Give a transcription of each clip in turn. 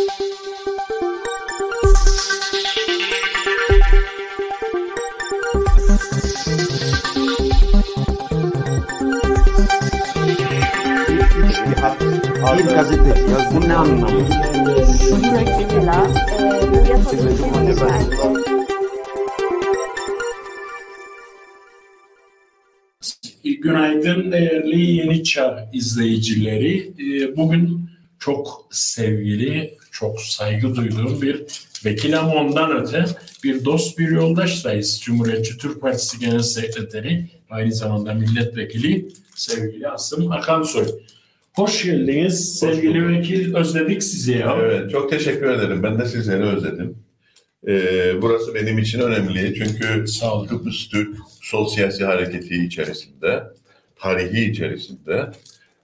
Bir gazete yazdım ne anlamı? Mesela e, bu yapabileceğimiz Günaydın değerli Yeni Çağ izleyicileri. Ee, Bugün çok sevgili, çok saygı duyduğum bir vekil ama ondan öte bir dost, bir yoldaştayız. Cumhuriyetçi Türk Partisi Genel Sekreteri, aynı zamanda milletvekili sevgili Asım Akansoy. Hoş geldiniz sevgili vekil. Özledik sizi ya. Evet, çok teşekkür ederim. Ben de sizleri özledim. Ee, burası benim için önemli çünkü. Kıbrıs Türk sol siyasi hareketi içerisinde, tarihi içerisinde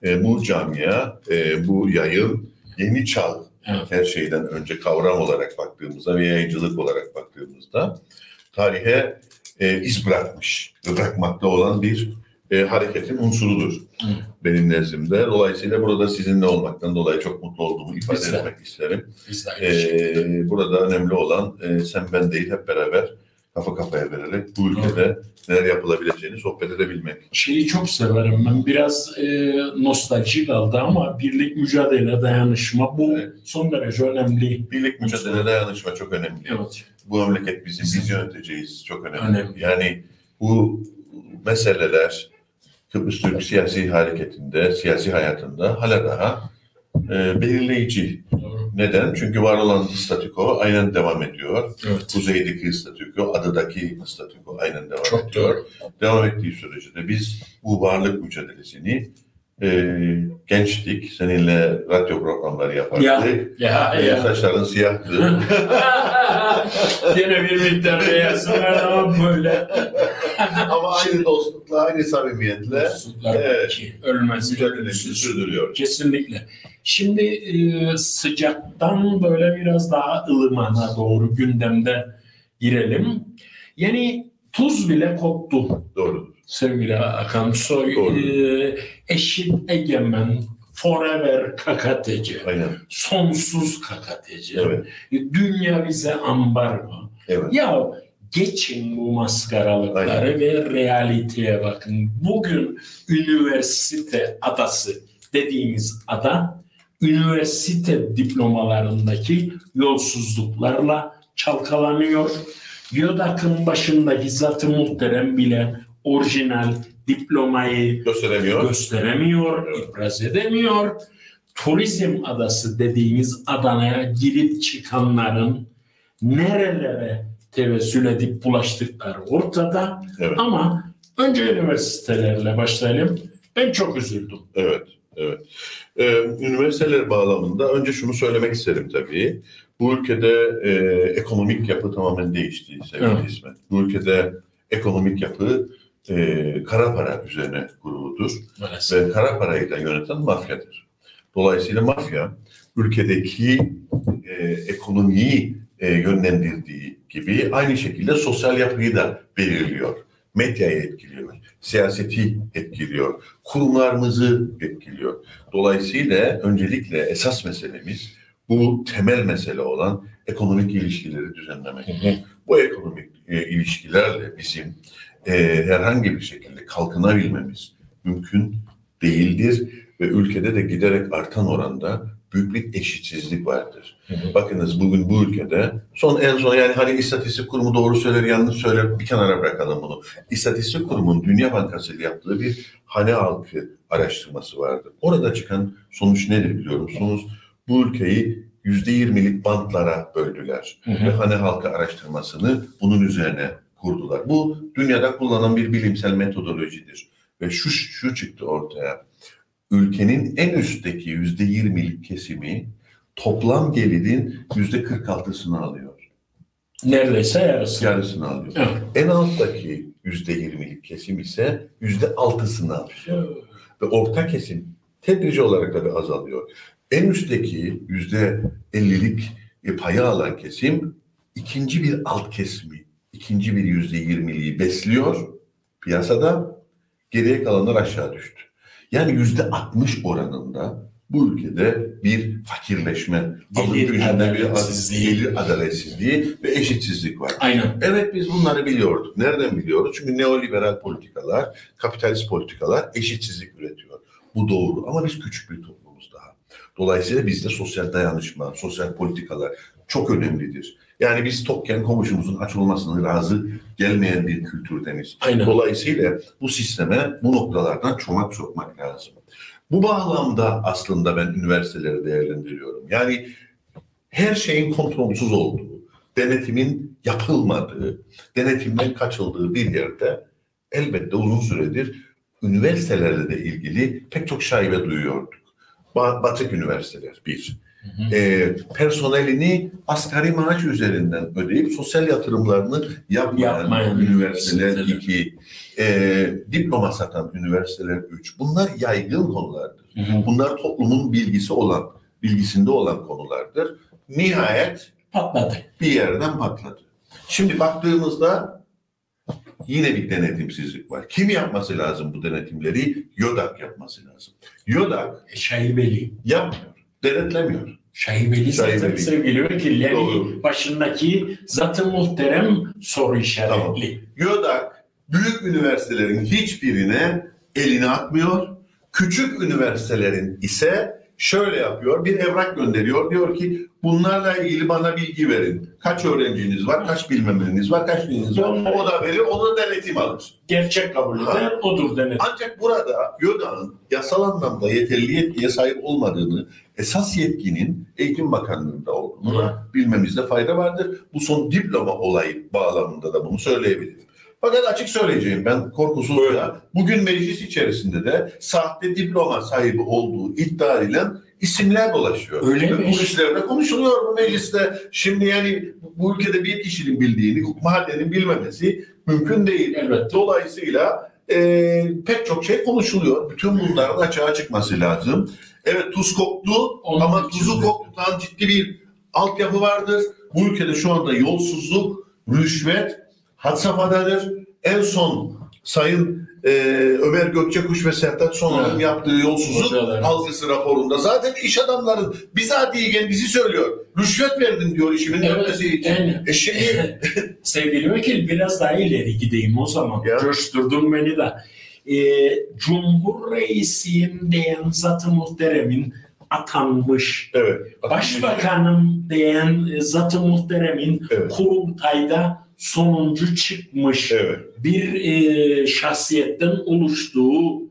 e, bu camia, e, bu yayın yeni çağ Evet. her şeyden önce kavram olarak baktığımızda ve yayıncılık olarak baktığımızda tarihe e, iz bırakmış, bırakmakta olan bir e, hareketin unsurudur Hı. benim nezdimde. Dolayısıyla burada sizinle olmaktan dolayı çok mutlu olduğumu ifade Biz de. etmek isterim. Biz de aynı şey. Ee, burada önemli olan e, sen ben değil hep beraber kafa kafaya vererek bu ülkede neler yapılabileceğini sohbet edebilmek. Şeyi çok severim ben. Biraz e, nostalji kaldı ama birlik, mücadele, dayanışma bu Evet. son derece önemli. Birlik mücadele dayanışma çok önemli. Evet. Bu memleket Bizim. biz yöneteceğiz çok önemli. Önemli. Yani bu meseleler Kıbrıs Türk siyasi hareketinde, siyasi hayatında hala daha e, belirleyici. Doğru. Neden? Çünkü var olan statüko aynen devam ediyor. Evet. Kuzeydeki statüko, adadaki statüko aynen devam Çok ediyor. doğru. devam ettiği sürece de biz bu varlık mücadelesini e, gençlik, seninle radyo programları yapardık. Ya, ya, E, ya. saçların siyahtı. Yine bir miktar beyaz ama böyle. Ama aynı dostlukla, aynı samimiyetle Dostluklar ki ölmez. mücadelemizi sürdürüyor. Kesinlikle. Şimdi e, sıcaktan böyle biraz daha ılımana doğru gündemde girelim. Yani tuz bile koktu Doğrudur. sevgili Akan Soy. Doğru. E, eşit egemen, forever kakateci, Aynen. sonsuz kakateci. Evet. Dünya bize ambargo. Evet. Ya geçin bu maskaralıkları Aynen. ve realiteye bakın. Bugün üniversite adası dediğimiz ada üniversite diplomalarındaki yolsuzluklarla çalkalanıyor. YÖDAK'ın başındaki zatı muhterem bile orijinal diplomayı Gösteremiyor. gösteremiyor, ibraz edemiyor. Turizm adası dediğimiz Adana'ya girip çıkanların nerelere tevessül edip bulaştıkları ortada. Evet. Ama önce üniversitelerle başlayalım. Ben çok üzüldüm. Evet, evet. Ee, üniversiteler bağlamında önce şunu söylemek isterim tabii. Bu ülkede e, ekonomik yapı tamamen değişti sevgili Evet. İsmet. Bu ülkede ekonomik yapı e, kara para üzerine kuruludur Maalesef. ve kara parayı da yöneten mafyadır. Dolayısıyla mafya ülkedeki e, ekonomiyi e, yönlendirdiği gibi aynı şekilde sosyal yapıyı da belirliyor. Medyayı etkiliyor, siyaseti etkiliyor, kurumlarımızı etkiliyor. Dolayısıyla öncelikle esas meselemiz bu temel mesele olan ekonomik ilişkileri düzenlemek. Bu ekonomik e, ilişkilerle bizim e, herhangi bir şekilde kalkınabilmemiz mümkün değildir ve ülkede de giderek artan oranda büyük bir eşitsizlik vardır. Bakınız bugün bu ülkede son en son yani hani istatistik kurumu doğru söyler yanlış söyler bir kenara bırakalım bunu. İstatistik kurumunun Dünya Bankası ile yaptığı bir hane halkı araştırması vardı. Orada çıkan sonuç nedir biliyor musunuz? Bu ülkeyi yüzde yirmilik bantlara böldüler. Hı hı. Ve hane halkı araştırmasını bunun üzerine kurdular. Bu dünyada kullanılan bir bilimsel metodolojidir. Ve şu, şu çıktı ortaya. Ülkenin en üstteki yüzde yirmilik kesimi toplam gelirin yüzde kırk altısını alıyor. Neredeyse yarısı. Yarısını alıyor. Evet. En alttaki yüzde yirmilik kesim ise yüzde altısını alıyor. Ve orta kesim tedrici olarak tabii azalıyor. En üstteki yüzde ellilik payı alan kesim ikinci bir alt kesimi, ikinci bir yüzde yirmiliği besliyor piyasada. Geriye kalanlar aşağı düştü. Yani yüzde 60 oranında bu ülkede bir fakirleşme, Gelir adaletsizliği. gelir adaletsizliği ve eşitsizlik var. Aynen. Evet biz bunları biliyorduk. Nereden biliyoruz? Çünkü neoliberal politikalar, kapitalist politikalar eşitsizlik üretiyor. Bu doğru ama biz küçük bir toplumuz daha. Dolayısıyla bizde sosyal dayanışma, sosyal politikalar çok önemlidir. Yani biz tokken komşumuzun aç olmasına razı gelmeyen bir kültürdeniz. Aynen. Dolayısıyla bu sisteme bu noktalardan çomak sokmak lazım. Bu bağlamda aslında ben üniversiteleri değerlendiriyorum. Yani her şeyin kontrolsüz olduğu, denetimin yapılmadığı, denetimden kaçıldığı bir yerde elbette uzun süredir üniversitelerle de ilgili pek çok şaibe duyuyorduk. Ba- Batık üniversiteler bir. Ee, personelini asgari maaş üzerinden ödeyip sosyal yatırımlarını yapmayan, Yapmayan üniversiteler üniversiteler. iki. Ee, diploma satan üniversiteler üç. Bunlar yaygın konulardır. Hı hı. Bunlar toplumun bilgisi olan, bilgisinde olan konulardır. Nihayet Patladı. bir yerden patladı. Şimdi baktığımızda yine bir denetimsizlik var. Kim yapması lazım bu denetimleri? YÖDAK yapması lazım. YÖDAK E, Şaibeli. yapmıyor, denetlemiyor. Şaibeli zaten Şaibeli. sevgili vekil. Yani Doğru. başındaki zaten muhterem soru işaretli. YÖDAK büyük üniversitelerin hiçbirine elini atmıyor. Küçük üniversitelerin ise şöyle yapıyor. Bir evrak gönderiyor. Diyor ki bunlarla ilgili bana bilgi verin. Kaç öğrenciniz var, kaç bilmemeniz var, kaç bilginiz var. O da verir, o da denetim alır. Gerçek kabul eder, odur denet. Ancak burada YÖDA'nın yasal anlamda yeterli yetkiye sahip olmadığını, esas yetkinin Eğitim Bakanlığı'nda olduğunu da bilmemizde fayda vardır. Bu son diploma olayı bağlamında da bunu söyleyebilirim. Fakat açık söyleyeceğim ben korkusuzca bugün meclis içerisinde de sahte diploma sahibi olduğu iddia edilen isimler dolaşıyor. Öyle mi? Bu işlerde konuşuluyor bu mecliste. Şimdi yani bu ülkede bir kişinin bildiğini mahallenin bilmemesi mümkün değil. Elbette. Dolayısıyla e, pek çok şey konuşuluyor. Bütün bunların açığa çıkması lazım. Evet tuz koktu Onun ama için tuzu de. kokturan ciddi bir altyapı vardır. Bu ülkede şu anda yolsuzluk, rüşvet had safhadadır. En son Sayın e, Ömer Gökçekuş ve Sertaç Soner'in Evet. yaptığı yolsuzluk Hocalar. algısı raporunda zaten iş adamların bizatihi kendisi söylüyor. Rüşvet verdim diyor işimin Evet, dönmesi için. yani- E şimdi Sevgili vekil biraz daha ileri gideyim o zaman. Ya. Coşturdun beni de. Ee, Cumhur Reisiyim diyen Zat-ı Muhterem'in atanmış. evet. Başbakanım diyen e, Zat-ı Muhterem'in Evet. kurultayda sonuncu çıkmış. Evet. Bir e, şahsiyetten oluştuğu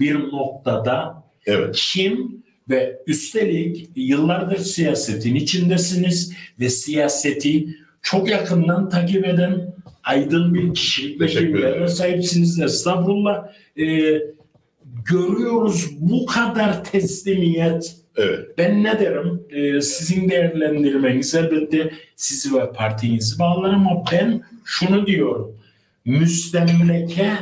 bir noktada Evet. kim ve üstelik yıllardır siyasetin içindesiniz ve siyaseti çok yakından takip eden aydın bir kişilik ve ederim. sahipsiniz. Estağfurullah. Ee, görüyoruz bu kadar teslimiyet. Evet. Ben ne derim? Ee, sizin değerlendirmeniz elbette sizi ve partinizi bağlar ama ben şunu diyorum. Müstemleke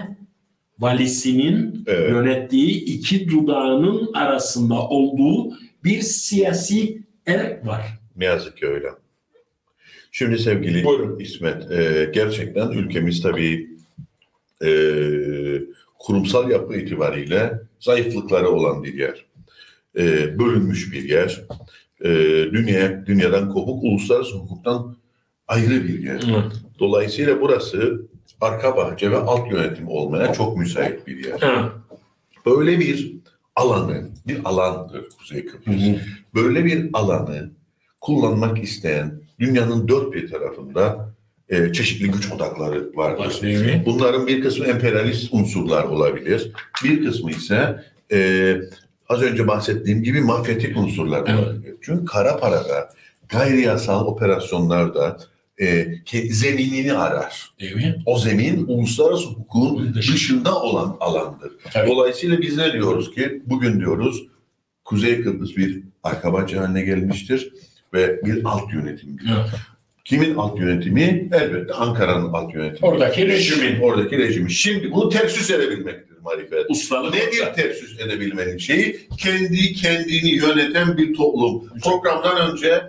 valisinin Evet. yönettiği iki dudağının arasında olduğu bir siyasi erk var. Ne yazık ki öyle. Şimdi sevgili Buyurun. İsmet, e, gerçekten ülkemiz tabii e, kurumsal yapı itibariyle zayıflıkları olan bir yer. E, bölünmüş bir yer. E, dünya, dünyadan kopuk, uluslararası hukuktan ayrı bir yer. Dolayısıyla burası arka bahçe ve alt yönetim olmaya çok müsait bir yer. Ha. Böyle bir alanı, bir alandır Kuzey Kıbrıs. Böyle bir alanı kullanmak isteyen dünyanın dört bir tarafında e, çeşitli güç odakları vardır. Bunların bir kısmı emperyalist unsurlar olabilir. Bir kısmı ise e, az önce bahsettiğim gibi mafyatik unsurlar Evet. olabilir. Çünkü kara parada, gayri yasal operasyonlarda e, ke- zeminini arar. Değil mi? O zemin uluslararası hukukun dışında olan alandır. Tabii. Dolayısıyla biz ne diyoruz ki bugün diyoruz Kuzey Kıbrıs bir arka bahçe haline gelmiştir ve bir alt yönetimdir. Ha. Kimin alt yönetimi? Elbette Ankara'nın alt yönetimi. Oradaki rejimin. Oradaki rejimi. Şimdi bunu ters yüz edebilmektir marifet. Ustalık Nedir orada. ters yüz edebilmenin şeyi? Kendi kendini yöneten bir toplum. Programdan önce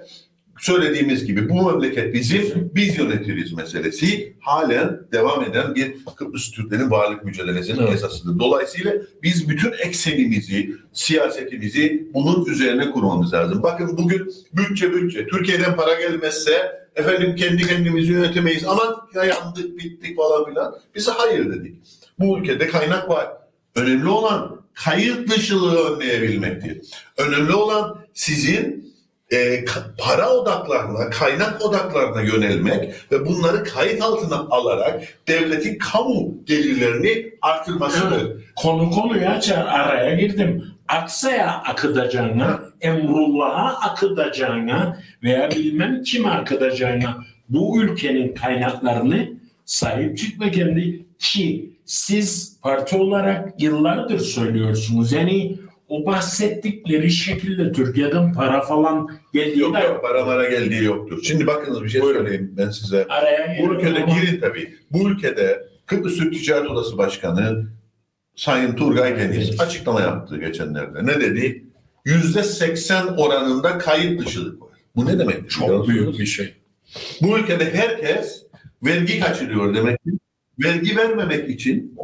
söylediğimiz gibi bu memleket bizim, biz yönetiriz meselesi halen devam eden bir Kıbrıs Türklerin varlık mücadelesinin Evet. esasıdır. Dolayısıyla biz bütün eksenimizi, siyasetimizi bunun üzerine kurmamız lazım. Bakın bugün bütçe bütçe, Türkiye'den para gelmezse efendim kendi kendimizi yönetemeyiz. Aman ya yandık, bittik falan filan. Biz hayır dedik. Bu ülkede kaynak var. Önemli olan kayıt dışılığı önleyebilmektir. Önemli olan sizin e, para odaklarına, kaynak odaklarına yönelmek ve bunları kayıt altına alarak devletin kamu gelirlerini artırmasıdır. Konu konuyu açar araya girdim. Aksa'ya akıtacağına, Emrullah'a akıtacağına veya bilmem kime akıtacağına bu ülkenin kaynaklarını sahip çıkma kendi ki siz parti olarak yıllardır söylüyorsunuz. Yani o bahsettikleri şekilde Türkiye'den para falan geldiği Yok de yok para mara geldiği yoktur. Şimdi bakınız bir şey Buyurun. söyleyeyim ben size. araya Bu ülkede ama- girin tabii. Bu ülkede Kıbrıs Türk Ticaret Odası Başkanı Sayın Turgay Deniz açıklama yaptı geçenlerde. Ne dedi? Yüzde seksen oranında kayıt dışılık var. Bu ne demek? biliyor çok musunuz? büyük bir şey. Bu ülkede herkes vergi kaçırıyor demek. Vergi vermemek için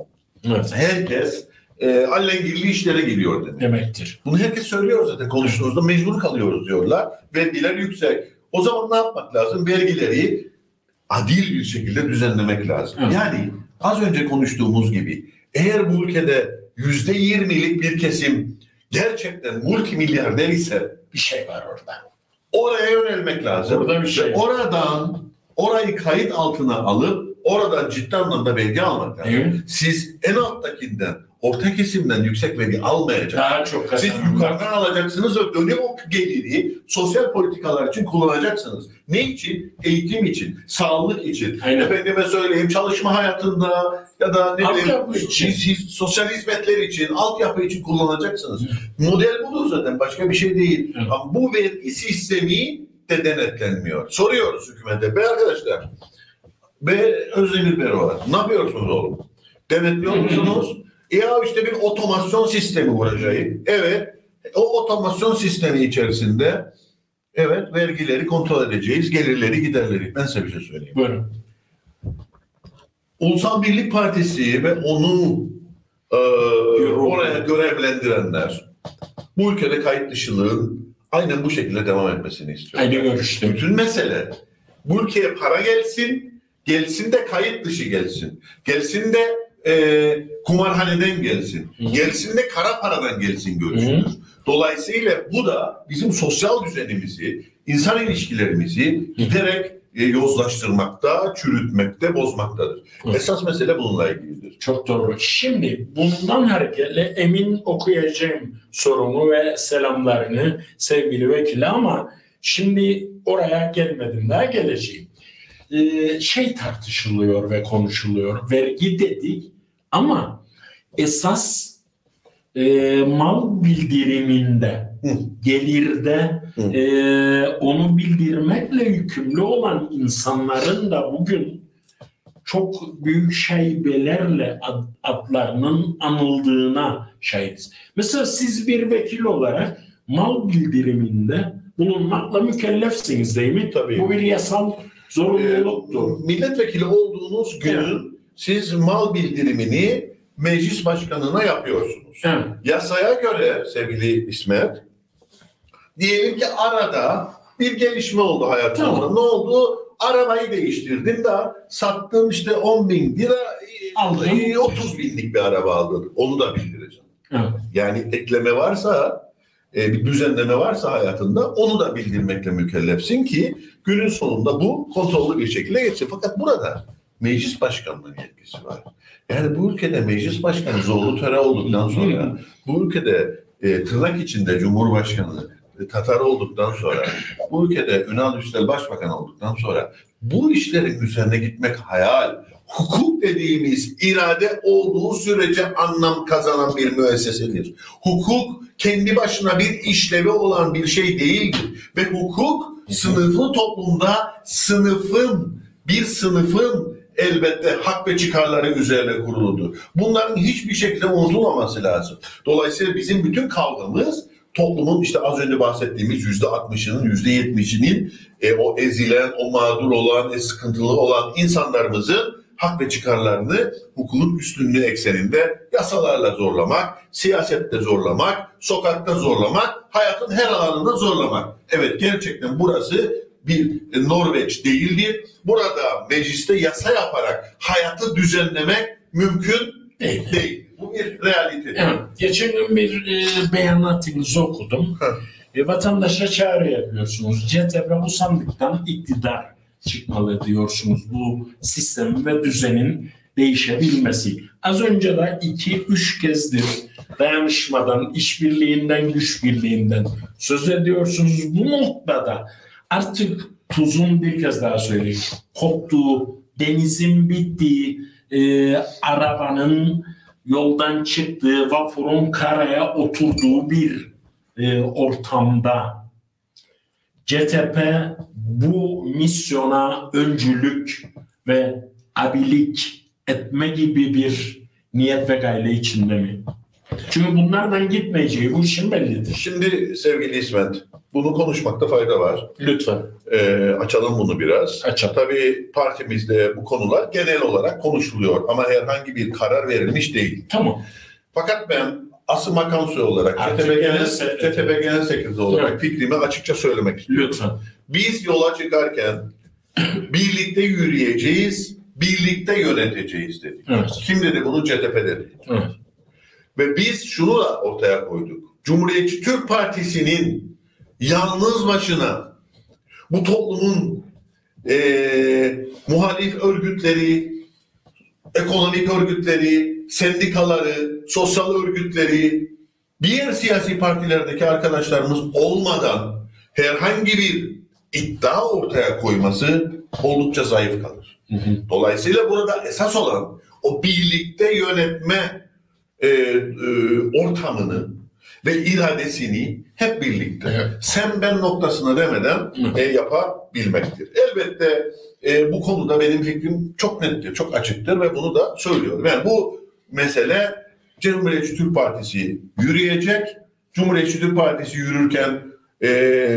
Evet. herkes e, allengirli işlere giriyor demek. Demektir. Bunu herkes söylüyor zaten konuştuğunuzda mecbur kalıyoruz diyorlar. Vergiler yüksek. O zaman ne yapmak lazım? Vergileri adil bir şekilde düzenlemek lazım. Evet. Yani az önce konuştuğumuz gibi eğer bu ülkede yüzde yirmilik bir kesim gerçekten multimilyarder ise Bir şey var orada. oraya yönelmek lazım. Orada bir şey Ve oradan orayı kayıt altına alıp oradan ciddi anlamda vergi almak lazım. Evet. Siz en alttakinden, orta kesimden yüksek vergi almayacaksınız. Daha çok Siz yukarıdan alacaksınız ve dönüm o geliri sosyal politikalar için kullanacaksınız. Ne için? Eğitim için, sağlık için. Aynen. Efendime söyleyeyim çalışma hayatında ya da ne bileyim Altyapı için. his- sosyal hizmetler için, altyapı için kullanacaksınız. Model budur zaten başka bir şey değil. Evet. Ama bu vergi sistemi de denetlenmiyor. Soruyoruz hükümete. Be arkadaşlar, be Özdemir Beroğan, ne yapıyorsunuz oğlum? Denetliyor musunuz? Ya işte bir otomasyon sistemi kuracağız. Evet, o otomasyon sistemi içerisinde evet vergileri kontrol edeceğiz, gelirleri, giderleri. Ben size bir şey söyleyeyim. Buyurun. Ulusal Birlik Partisi ve onu e, oraya görevlendirenler bu ülkede kayıt dışılığın aynen bu şekilde devam etmesini istiyor. Aynı görüştüm. Bütün mesele bu ülkeye para gelsin, gelsin de kayıt dışı gelsin. Gelsin de e, kumarhaneden gelsin. Hı. Gelsin de kara paradan gelsin görüşülür. Dolayısıyla bu da bizim sosyal düzenimizi, insan ilişkilerimizi giderek e, yozlaştırmakta, çürütmekte, bozmaktadır. Hı. Esas mesele bununla ilgilidir. Çok doğru. Şimdi bundan hareketle emin okuyacağım sorunu ve selamlarını sevgili vekili ama şimdi oraya gelmedim daha geleceğim. Ee, şey tartışılıyor ve konuşuluyor. Vergi dedik ama esas e, mal bildiriminde, Hı. gelirde Hı. e, onu bildirmekle yükümlü olan insanların da bugün çok büyük şaibelerle ad- adlarının anıldığına şahidiz. Mesela siz bir vekil olarak mal bildiriminde bulunmakla mükellefsiniz değil mi? Tabii. Bu bir yasal zorunluluktur. Ee, milletvekili olduğunuz günün siz mal bildirimini meclis başkanına yapıyorsunuz. Evet. Yasaya göre sevgili İsmet, diyelim ki arada bir gelişme oldu hayatımda. Tamam. Ne oldu? Arabayı değiştirdin de sattın işte 10 bin lira, Aldın. e, 30 binlik bir araba aldın. Onu da bildireceğim. Evet. Yani ekleme varsa, e, bir düzenleme varsa hayatında onu da bildirmekle mükellefsin ki günün sonunda bu kontrollü bir şekilde geçsin. Fakat burada meclis başkanlığının yetkisi var. Yani bu ülkede meclis başkanı zorlu töre olduktan sonra, bu ülkede e, tırnak içinde cumhurbaşkanı e, Tatar olduktan sonra, bu ülkede Ünal Üstel başbakan olduktan sonra bu işlerin üzerine gitmek hayal. Hukuk dediğimiz irade olduğu sürece anlam kazanan bir müessesedir. Hukuk kendi başına bir işlevi olan bir şey değildir. Ve hukuk sınıflı toplumda sınıfın, bir sınıfın elbette hak ve çıkarları üzerine kuruludur. Bunların hiçbir şekilde unutulmaması lazım. Dolayısıyla bizim bütün kavgamız toplumun işte az önce bahsettiğimiz yüzde altmışının, yüzde yetmişinin e, o ezilen, o mağdur olan, e, sıkıntılı olan insanlarımızın hak ve çıkarlarını hukukun üstünlüğü ekseninde yasalarla zorlamak, siyasette zorlamak, sokakta zorlamak, hayatın her alanında zorlamak. Evet gerçekten burası bir Norveç değildir. Burada mecliste yasa yaparak hayatı düzenlemek mümkün Değil. değil. Bu bir realitedir. Evet, geçen gün bir e, beyanatınızı okudum. E, vatandaşa çağrı yapıyorsunuz. CTP bu sandıktan iktidar çıkmalı diyorsunuz. Bu sistemin ve düzenin değişebilmesi. Az önce de iki, üç kezdir dayanışmadan, işbirliğinden, güç birliğinden söz ediyorsunuz. Bu noktada artık tuzun bir kez daha söyleyeyim. Koptuğu, denizin bittiği, e, arabanın yoldan çıktığı, vapurun karaya oturduğu bir e, ortamda CTP bu misyona öncülük ve abilik etme gibi bir niyet ve gayle içinde mi? Çünkü bunlardan gitmeyeceği bu işin bellidir. Şimdi sevgili İsmet, bunu konuşmakta fayda var. Lütfen Ee, açalım bunu biraz. açalım. Tabii partimizde bu konular genel olarak konuşuluyor ama herhangi bir karar verilmiş değil. Tamam. Fakat ben asıl makamsı olarak, CTP Genel. CTP Genel Sekreteri olarak Evet. fikrimi açıkça söylemek istiyorum. Lütfen. Biz yola çıkarken birlikte yürüyeceğiz, birlikte yöneteceğiz dedik. Evet. Kim dedi bunu? CTP dedi. Evet. Ve biz şunu da ortaya koyduk. Cumhuriyetçi Türk Partisi'nin yalnız başına bu toplumun eee, muhalif örgütleri, ekonomik örgütleri, sendikaları, sosyal örgütleri, diğer siyasi partilerdeki arkadaşlarımız olmadan herhangi bir iddia ortaya koyması oldukça zayıf kalır. Hı hı. Dolayısıyla burada esas olan o birlikte yönetme e, e, ortamını ve iradesini hep birlikte Evet. sen ben noktasına demeden e, yapabilmektir. Elbette e, bu konuda benim fikrim çok nettir, çok açıktır ve bunu da söylüyorum. Yani bu mesele Cumhuriyetçi Türk Partisi yürüyecek. Cumhuriyetçi Türk Partisi yürürken e,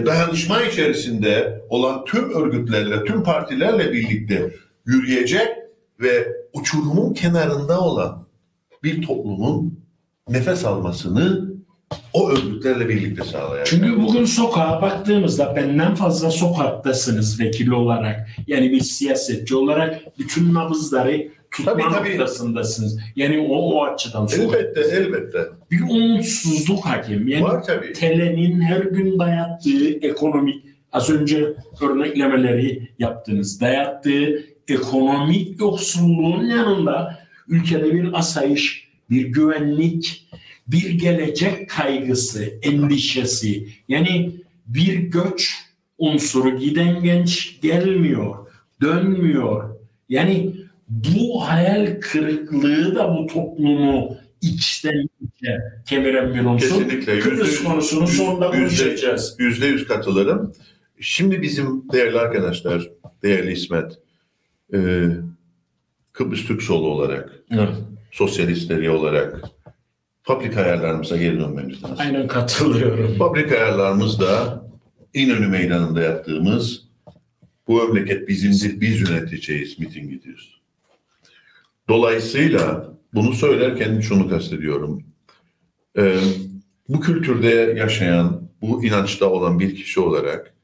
dayanışma içerisinde olan tüm örgütlerle, tüm partilerle birlikte yürüyecek ve uçurumun kenarında olan bir toplumun nefes almasını o örgütlerle birlikte sağlayacak. Çünkü bugün sokağa baktığımızda benden fazla sokaktasınız vekil olarak. Yani bir siyasetçi olarak bütün nabızları tutma Tabii, tabii. noktasındasınız. Yani o, o açıdan. Elbette, elbette. Bir umutsuzluk hakim. Yani Var tabii. TL'nin her gün dayattığı ekonomik, az önce örneklemeleri yaptınız, dayattığı ekonomik yoksulluğun yanında ülkede bir asayiş, bir güvenlik, bir gelecek kaygısı, endişesi, yani bir göç unsuru giden genç gelmiyor, dönmüyor. Yani bu hayal kırıklığı da bu toplumu içten içe kemiren bir unsur. Kesinlikle. Kıbrıs Yüzde- konusunu yüz- sonunda konuşacağız. Yüzde yüz katılırım. Şimdi bizim değerli arkadaşlar, değerli İsmet, e, Kıbrıs Türk Solu olarak, Evet, sosyalistleri olarak fabrika ayarlarımıza geri dönmemiz lazım. aynen katılıyorum. Fabrika ayarlarımızda İnönü Meydanı'nda yaptığımız bu memleket bizimdir, biz yöneteceğiz mitingi diyoruz. Dolayısıyla bunu söylerken şunu kastediyorum. Ee, bu kültürde yaşayan, bu inançta olan bir kişi olarak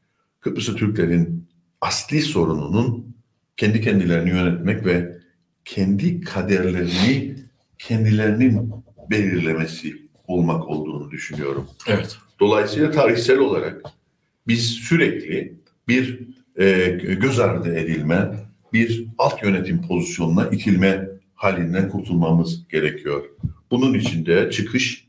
Kıbrıslı Türklerin asli sorununun kendi kendilerini yönetmek ve kendi kaderlerini kendilerinin belirlemesi olmak olduğunu düşünüyorum. Evet. Dolayısıyla tarihsel olarak biz sürekli bir e, göz ardı edilme, bir alt yönetim pozisyonuna itilme halinden kurtulmamız gerekiyor. Bunun için de çıkış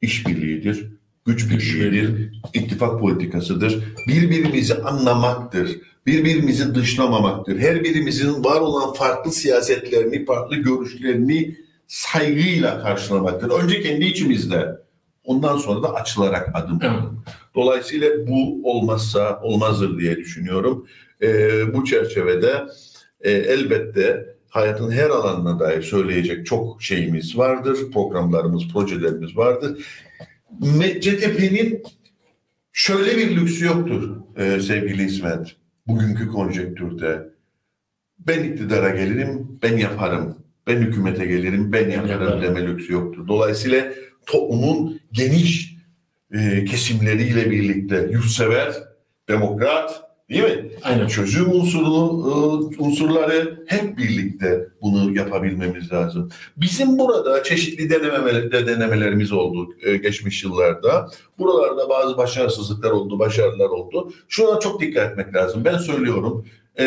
işbirliğidir, güç birliğidir, ittifak politikasıdır. Birbirimizi anlamaktır, birbirimizi dışlamamaktır. Her birimizin var olan farklı siyasetlerini, farklı görüşlerini saygıyla karşılamaktır. Önce kendi içimizde, ondan sonra da açılarak adım Evet. Dolayısıyla bu olmazsa olmazdır diye düşünüyorum. Ee, bu çerçevede e, elbette hayatın her alanına dair söyleyecek çok şeyimiz vardır. Programlarımız, projelerimiz vardır. CTP'nin şöyle bir lüksü yoktur e, sevgili İsmet. Bugünkü konjektürde ben iktidara gelirim, ben yaparım. Ben hükümete gelirim, ben yaparım. deme lüksü yoktur. Dolayısıyla toplumun geniş e, kesimleriyle birlikte yurtsever, demokrat, değil mi? Aynen. Çözüm unsurlu, e, unsurları hep birlikte bunu yapabilmemiz lazım. Bizim burada çeşitli denemeler, de denemelerimiz oldu e, geçmiş yıllarda. Buralarda bazı başarısızlıklar oldu, başarılar oldu. Şuna çok dikkat etmek lazım. Ben söylüyorum, e,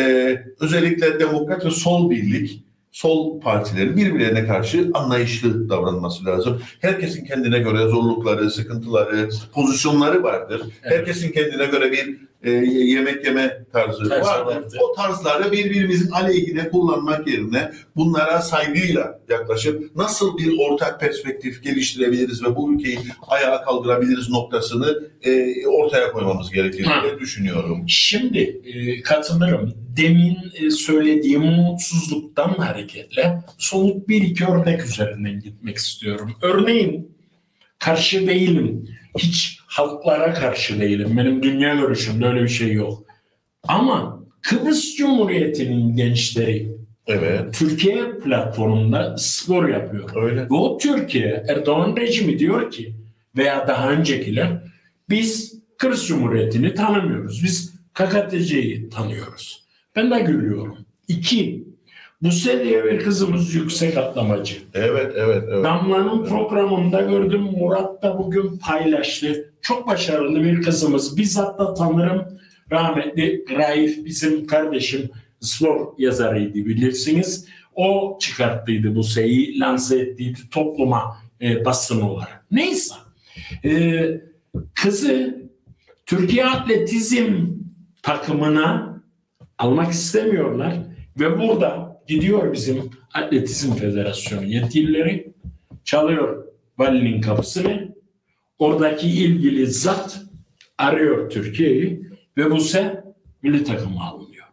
özellikle demokrat ve sol birlik, sol partilerin birbirlerine karşı anlayışlı davranması lazım. Herkesin kendine göre zorlukları, sıkıntıları, pozisyonları vardır. Evet. Herkesin kendine göre bir e, yemek yeme tarzı Tarzı vardır. vardır. O tarzları birbirimizin aleyhine kullanmak yerine bunlara saygıyla yaklaşıp nasıl bir ortak perspektif geliştirebiliriz ve bu ülkeyi ayağa kaldırabiliriz noktasını e, ortaya koymamız gerekir diye düşünüyorum. Şimdi e, katılırım. Demin e, söylediğim mutsuzluktan hareketle somut bir iki örnek üzerinden gitmek istiyorum. Örneğin karşı değilim. Hiç halklara karşı değilim. Benim dünya görüşümde öyle bir şey yok. Ama Kıbrıs Cumhuriyeti'nin gençleri Evet. Türkiye platformunda spor yapıyor. Öyle. Ve o Türkiye, Erdoğan rejimi diyor ki veya daha öncekiler biz Kıbrıs Cumhuriyeti'ni tanımıyoruz. Biz KKTC'yi tanıyoruz. Ben de gülüyorum. İki, bu diye bir kızımız yüksek atlamacı. Evet, evet, evet. Damla'nın programında gördüm Murat da bugün paylaştı. Çok başarılı bir kızımız. Bizzat da tanırım. Rahmetli Raif bizim kardeşim spor yazarıydı bilirsiniz. O çıkarttıydı bu şeyi, lanse ettiydi topluma e, basın olarak. Neyse. E, kızı Türkiye Atletizm takımına almak istemiyorlar ve burada gidiyor bizim Atletizm Federasyonu yetkilileri çalıyor valinin kapısını. Oradaki ilgili zat arıyor Türkiye'yi ve bu se milli takıma alınıyor.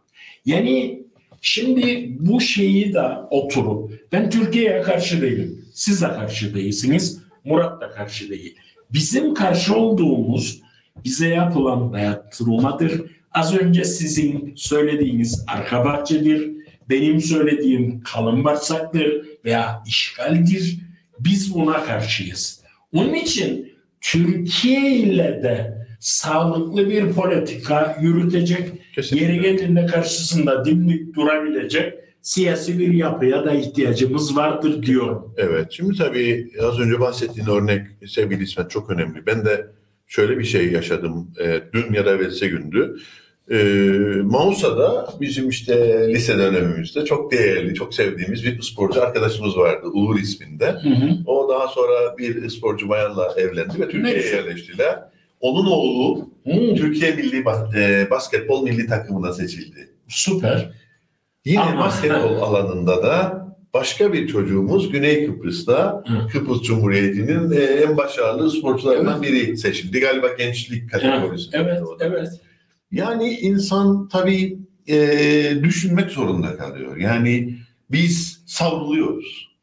Yani şimdi bu şeyi da oturup ben Türkiye'ye karşı değilim. Siz de karşı değilsiniz. Murat da karşı değil. Bizim karşı olduğumuz bize yapılan dayatılmadır. Az önce sizin söylediğiniz arka bahçedir. Benim söylediğim kalın bağırsaktır veya işgaldir. Biz buna karşıyız. Onun için Türkiye ile de sağlıklı bir politika yürütecek, Kesinlikle. yeri geldiğinde karşısında dimdik durabilecek siyasi bir yapıya da ihtiyacımız vardır diyorum. Evet. Şimdi tabii az önce bahsettiğin örnek sevgili İsmet çok önemli. Ben de şöyle bir şey yaşadım. E, dün ya da evvelsi gündü. E, Mausa'da bizim işte lise dönemimizde çok değerli, çok sevdiğimiz bir sporcu arkadaşımız vardı. Uğur isminde. O daha sonra bir sporcu bayanla evlendi ve Türkiye'ye yerleştiler. Onun oğlu Hmm, Türkiye Milli e, Basketbol Milli Takımına seçildi. süper. Yine Ama- basketbol alanında da başka bir çocuğumuz Güney Kıbrıs'ta Hı. Kıbrıs Cumhuriyeti'nin e, en başarılı sporcularından biri seçildi. Galiba gençlik kategorisinde. Evet, da. evet. Yani insan tabii e, düşünmek zorunda kalıyor. Yani biz savruluyoruz.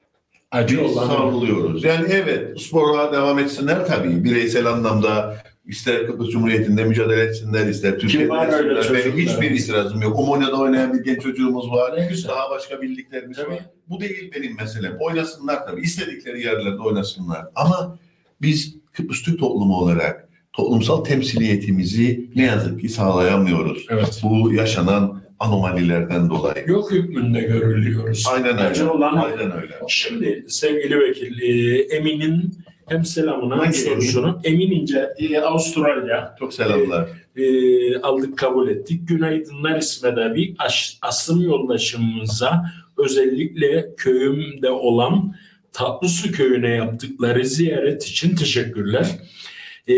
Acı olan savruluyoruz. Yani evet spora devam etsinler tabii. Bireysel anlamda ister Kıbrıs Cumhuriyeti'nde mücadele etsinler, ister Türkiye'de etsinler. Benim hiçbir itirazım yok. Omonya'da oynayan bir genç çocuğumuz var. Güzel. Daha başka bildiklerimiz Tabii. var. Bu değil benim meselem. Oynasınlar tabii. İstedikleri yerlerde oynasınlar. Ama biz Kıbrıs Türk toplumu olarak toplumsal temsiliyetimizi ne yazık ki sağlayamıyoruz. Evet. Bu yaşanan anomalilerden dolayı. Yok hükmünde görülüyoruz. Aynen Acı öyle. olan Aynen öyle. Şimdi sevgili vekil e, Emin'in hem selamını hem Hangi sorusunu Emin İnce e, Avustralya Çok selamlar. e, aldık kabul ettik. Günaydınlar İsmet'e bir aş- asım yoldaşımıza özellikle köyümde olan Tatlısu köyüne yaptıkları ziyaret için teşekkürler. E,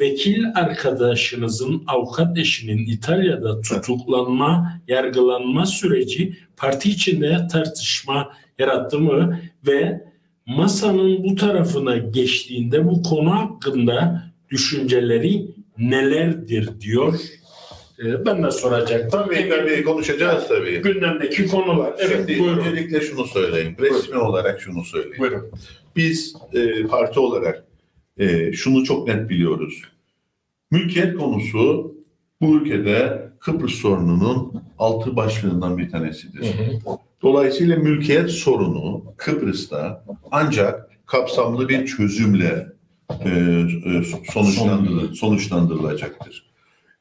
vekil arkadaşınızın avukat eşinin İtalya'da tutuklanma, yargılanma süreci parti içinde tartışma yarattı mı ve masanın bu tarafına geçtiğinde bu konu hakkında düşünceleri nelerdir diyor. E, ben de soracaktım. Tabii tabii konuşacağız tabii. Gündemdeki konular. Evet Şimdi buyurun. öncelikle şunu söyleyeyim. Resmi olarak şunu söyleyeyim. Buyurun. Biz e, parti olarak e, şunu çok net biliyoruz. Mülkiyet konusu bu ülkede Kıbrıs sorununun altı başlığından bir tanesidir. Hı hı. Dolayısıyla mülkiyet sorunu Kıbrıs'ta ancak kapsamlı bir çözümle e, e, sonuçlandırıl- sonuçlandırılacaktır.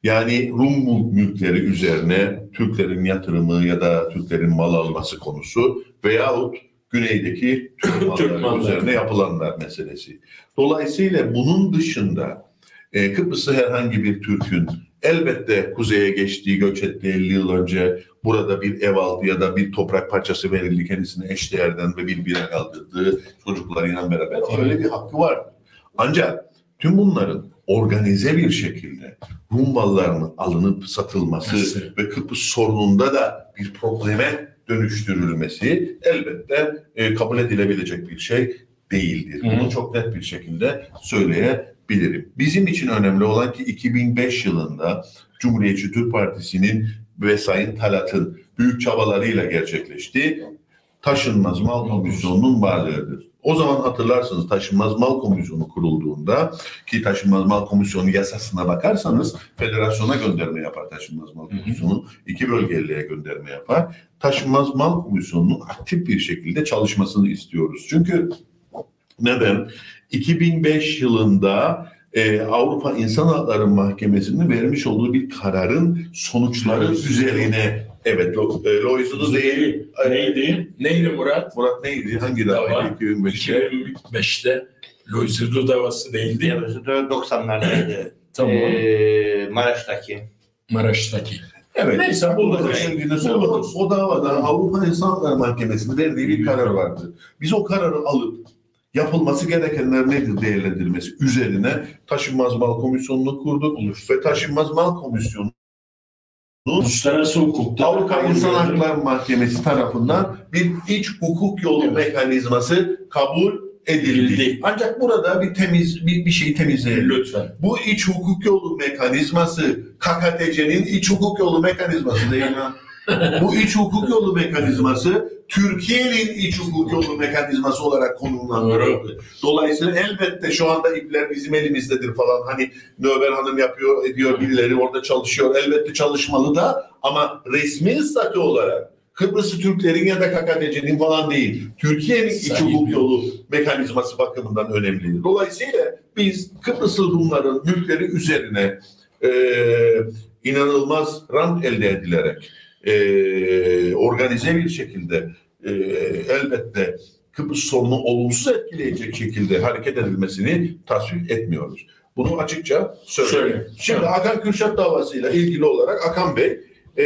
Yani Rum mülkleri üzerine Türklerin yatırımı ya da Türklerin mal alması konusu veyahut güneydeki Türk Türk malları malları. üzerine yapılanlar meselesi. Dolayısıyla bunun dışında e, Kıbrıs'ı herhangi bir Türk'ün elbette kuzeye geçtiği, göç ettiği 50 yıl önce burada bir ev aldı ya da bir toprak parçası verildi kendisine eşdeğerden ve bir bire kaldırdığı çocuklarıyla beraber öyle bir hakkı var. Ancak tüm bunların organize bir şekilde Rum mallarının alınıp satılması Nasıl? ve Kıbrıs sorununda da bir probleme dönüştürülmesi elbette e, kabul edilebilecek bir şey değildir. Hı. Bunu çok net bir şekilde söyleyebilirim. Bizim için önemli olan ki 2005 yılında Cumhuriyetçi Türk Partisi'nin ve Sayın Talat'ın büyük çabalarıyla gerçekleşti. Taşınmaz Mal Komisyonu'nun varlığıdır. O zaman hatırlarsınız Taşınmaz Mal Komisyonu kurulduğunda ki Taşınmaz Mal Komisyonu yasasına bakarsanız federasyona gönderme yapar Taşınmaz Mal. Komisyonu. iki bölgeliğe gönderme yapar. Taşınmaz Mal Komisyonu'nun aktif bir şekilde çalışmasını istiyoruz. Çünkü neden? 2005 yılında e, Avrupa İnsan Hakları Mahkemesi'nin vermiş olduğu bir kararın sonuçları Lois- üzerine evet Lo, e, Lois'u değil. Neydi? Neydi Murat? Murat neydi? Hangi Dava. dava? 2005'te. 2005'te Loizido davası değildi. De 90'lardaydı. Tamam. Ee, Maraş'taki. Maraş'taki. Evet. Neyse buluruz. buluruz. Buluruz. O davada Avrupa İnsan Hakları Mahkemesi'nin verdiği bir karar vardı. Biz o kararı alıp yapılması gerekenler nedir değerlendirmesi üzerine taşınmaz mal komisyonunu kurduk ve taşınmaz mal komisyonu Uluslararası hukukta Avrupa İnsan Hakları Mahkemesi tarafından bir iç hukuk yolu Evet. mekanizması kabul edildi. Edildi. Ancak burada bir temiz bir, bir şeyi temizleyelim. Lütfen. Bu iç hukuk yolu mekanizması KKTC'nin iç hukuk yolu mekanizması değil mi? Bu iç hukuk yolu mekanizması Türkiye'nin iç hukuk yolu mekanizması olarak konumlandırıldı. Dolayısıyla elbette şu anda ipler bizim elimizdedir falan. Hani Nöber Hanım yapıyor, ediyor birileri orada çalışıyor. Elbette çalışmalı da ama resmi statü olarak Kıbrıs'ı Türklerin ya da KKTC'nin falan değil. Türkiye'nin iç hukuk yolu mekanizması bakımından önemlidir. Dolayısıyla biz Kıbrıslı Rumların mülkleri üzerine e, inanılmaz rant elde edilerek e, organize bir şekilde e, elbette Kıbrıs sorunu olumsuz etkileyecek şekilde hareket edilmesini tasvip etmiyoruz. Bunu açıkça söylüyorum. Söyle. Şimdi Hakan Kürşat davasıyla ilgili olarak Hakan Bey e,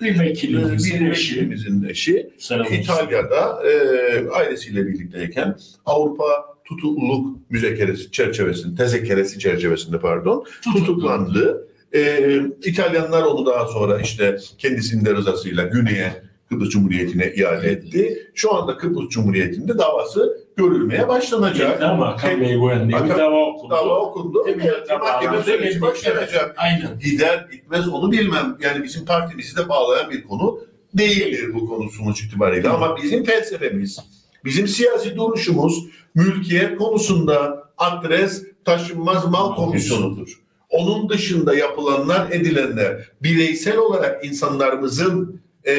Bir vekilimizin eşi. eşi. İtalya'da e, ailesiyle birlikteyken Avrupa tutukluluk müzekeresi çerçevesinde, tezekeresi çerçevesinde pardon tutuklandı. E, İtalyanlar onu daha sonra işte kendisinin de rızasıyla Güney'e Kıbrıs Cumhuriyeti'ne iade etti. Şu anda Kıbrıs Cumhuriyeti'nde davası görülmeye başlanacak. Ama Hakan Bey bu yönde bir dava okundu. Dava okundu. Emniyete Mahkeme süreci başlanacak. Aynen. Gider gitmez onu bilmem. Yani bizim partimizi de bağlayan bir konu değildir bu konu sonuç itibariyle. Ama bizim felsefemiz, bizim siyasi duruşumuz mülkiyet konusunda adres taşınmaz mal komisyonudur. Onun dışında yapılanlar, edilenler bireysel olarak insanlarımızın e,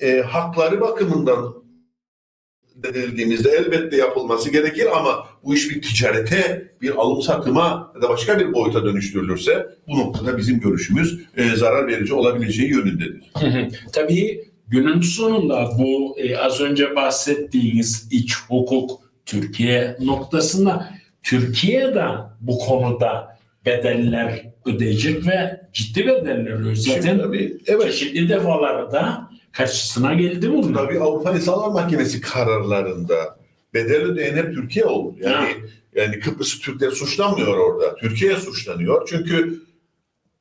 e, hakları bakımından denildiğimizde elbette yapılması gerekir ama bu iş bir ticarete, bir alım satıma ya da başka bir boyuta dönüştürülürse bu noktada bizim görüşümüz e, zarar verici olabileceği yönündedir. Tabii günün sonunda bu e, az önce bahsettiğiniz iç hukuk Türkiye noktasında Türkiye de bu konuda bedeller ödeyecek ve ciddi bedeller ödeyecek. Zaten tabii, evet. çeşitli defalarda karşısına geldi bunlar. Tabii Avrupa İnsan Hakları Mahkemesi kararlarında bedel ödeyen hep Türkiye olur. Yani Ha. yani Kıbrıs Türkler suçlanmıyor orada. Türkiye suçlanıyor. Çünkü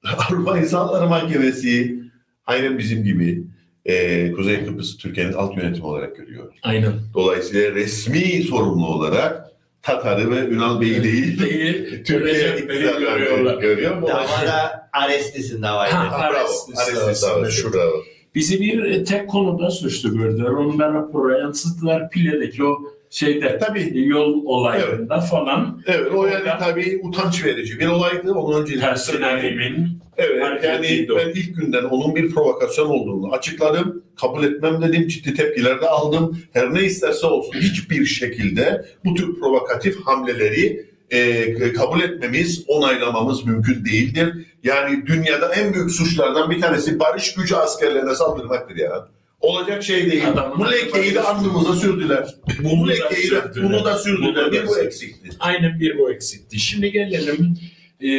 Avrupa İnsan Hakları Mahkemesi aynen bizim gibi e, Kuzey Kıbrıs'ı Türkiye'nin alt yönetimi olarak görüyor. Aynen. Dolayısıyla resmi sorumlu olarak Tatar'ı ve Ünal Bey'i değil Değil, Türkiye iktidarlarını görüyorlar. görüyor. Bu Davada Arestis'in davaydı. Bravo. Arestis davası. Bravo. Bizi bir e, tek konuda suçlu gördüler. Onu da rapora yansıttılar. Pile'deki o şeyde Tabii. yol olayında falan Evet o yani tabii utanç verici bir olaydı. Onun önce Tersin Alim'in Evet yani ben ilk günden onun bir provokasyon olduğunu açıkladım. Kabul etmem dedim. Ciddi tepkiler de aldım. Her ne isterse olsun hiçbir şekilde bu tür provokatif hamleleri e, kabul etmemiz, onaylamamız mümkün değildir. Yani dünyada en büyük suçlardan bir tanesi barış gücü askerlerine saldırmaktır ya. Olacak şey değil. Adamın bu lekeyi de alnımıza sürdüler. Bu lekeyi de bunu da sürdüler. Bir bu eksikti. aynen bir bu eksikti. Şimdi gelelim e,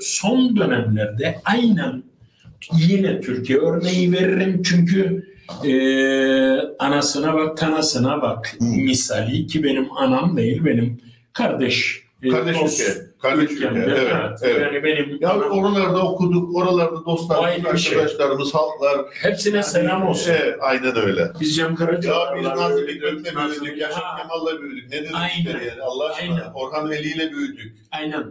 son dönemlerde aynen yine Türkiye örneği veririm çünkü e, anasına bak tanasına bak misali ki benim anam değil benim kardeş Kardeş dost ülke. Kardeş ülke. Evet. Evet, evet. Yani benim Ya anam- oralarda okuduk, oralarda dostlarımız, şey. arkadaşlarımız, halklar. hepsine selam olsun. Evet, aynen öyle. Biz Cem Ya Karacaoğlan'la biz Nazım Hikmet'le büyüdük, Yaşar Kemal'la büyüdük. Ne dedik Aynen. yani Allah aşkına? Aynen. Orhan Veli'yle büyüdük. Aynen.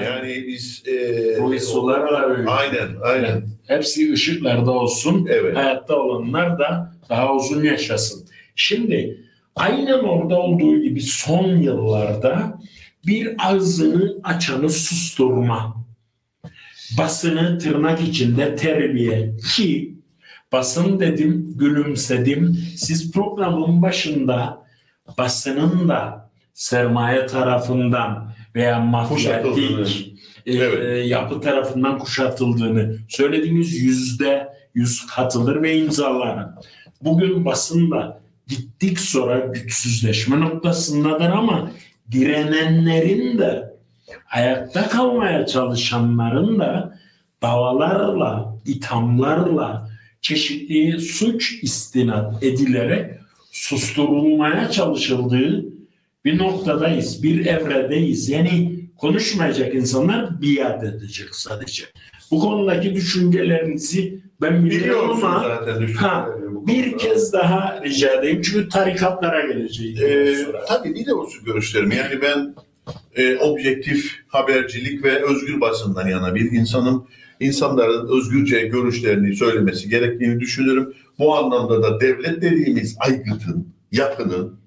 Yani biz... E, Ruhi Sular'la büyüdük. Aynen, aynen. Hepsi ışıklarda olsun. Evet. Hayatta olanlar da daha uzun yaşasın. Şimdi aynen orada olduğu gibi son yıllarda bir ağzını açanı susturma. Basını tırnak içinde terbiye ki basın dedim gülümsedim. Siz programın başında basının da sermaye tarafından veya mafyatik e, Evet. yapı tarafından kuşatıldığını söylediğiniz yüzde yüz katılır ve imzalanır. Bugün basında gittik sonra güçsüzleşme noktasındadır ama direnenlerin de ayakta kalmaya çalışanların da davalarla, ithamlarla çeşitli suç istinat edilerek susturulmaya çalışıldığı bir noktadayız, bir evredeyiz. Yani konuşmayacak insanlar biat edecek sadece. Bu konudaki düşüncelerinizi ben biliyorum ama zaten bu bir kez daha rica edeyim çünkü tarikatlara geleceğiz. Ee, tabii biliyorsun görüşlerimi. Yani ben e, objektif habercilik ve özgür basından yana bir insanım. İnsanların özgürce görüşlerini söylemesi gerektiğini düşünürüm. Bu anlamda da devlet dediğimiz aygıtın, yapının,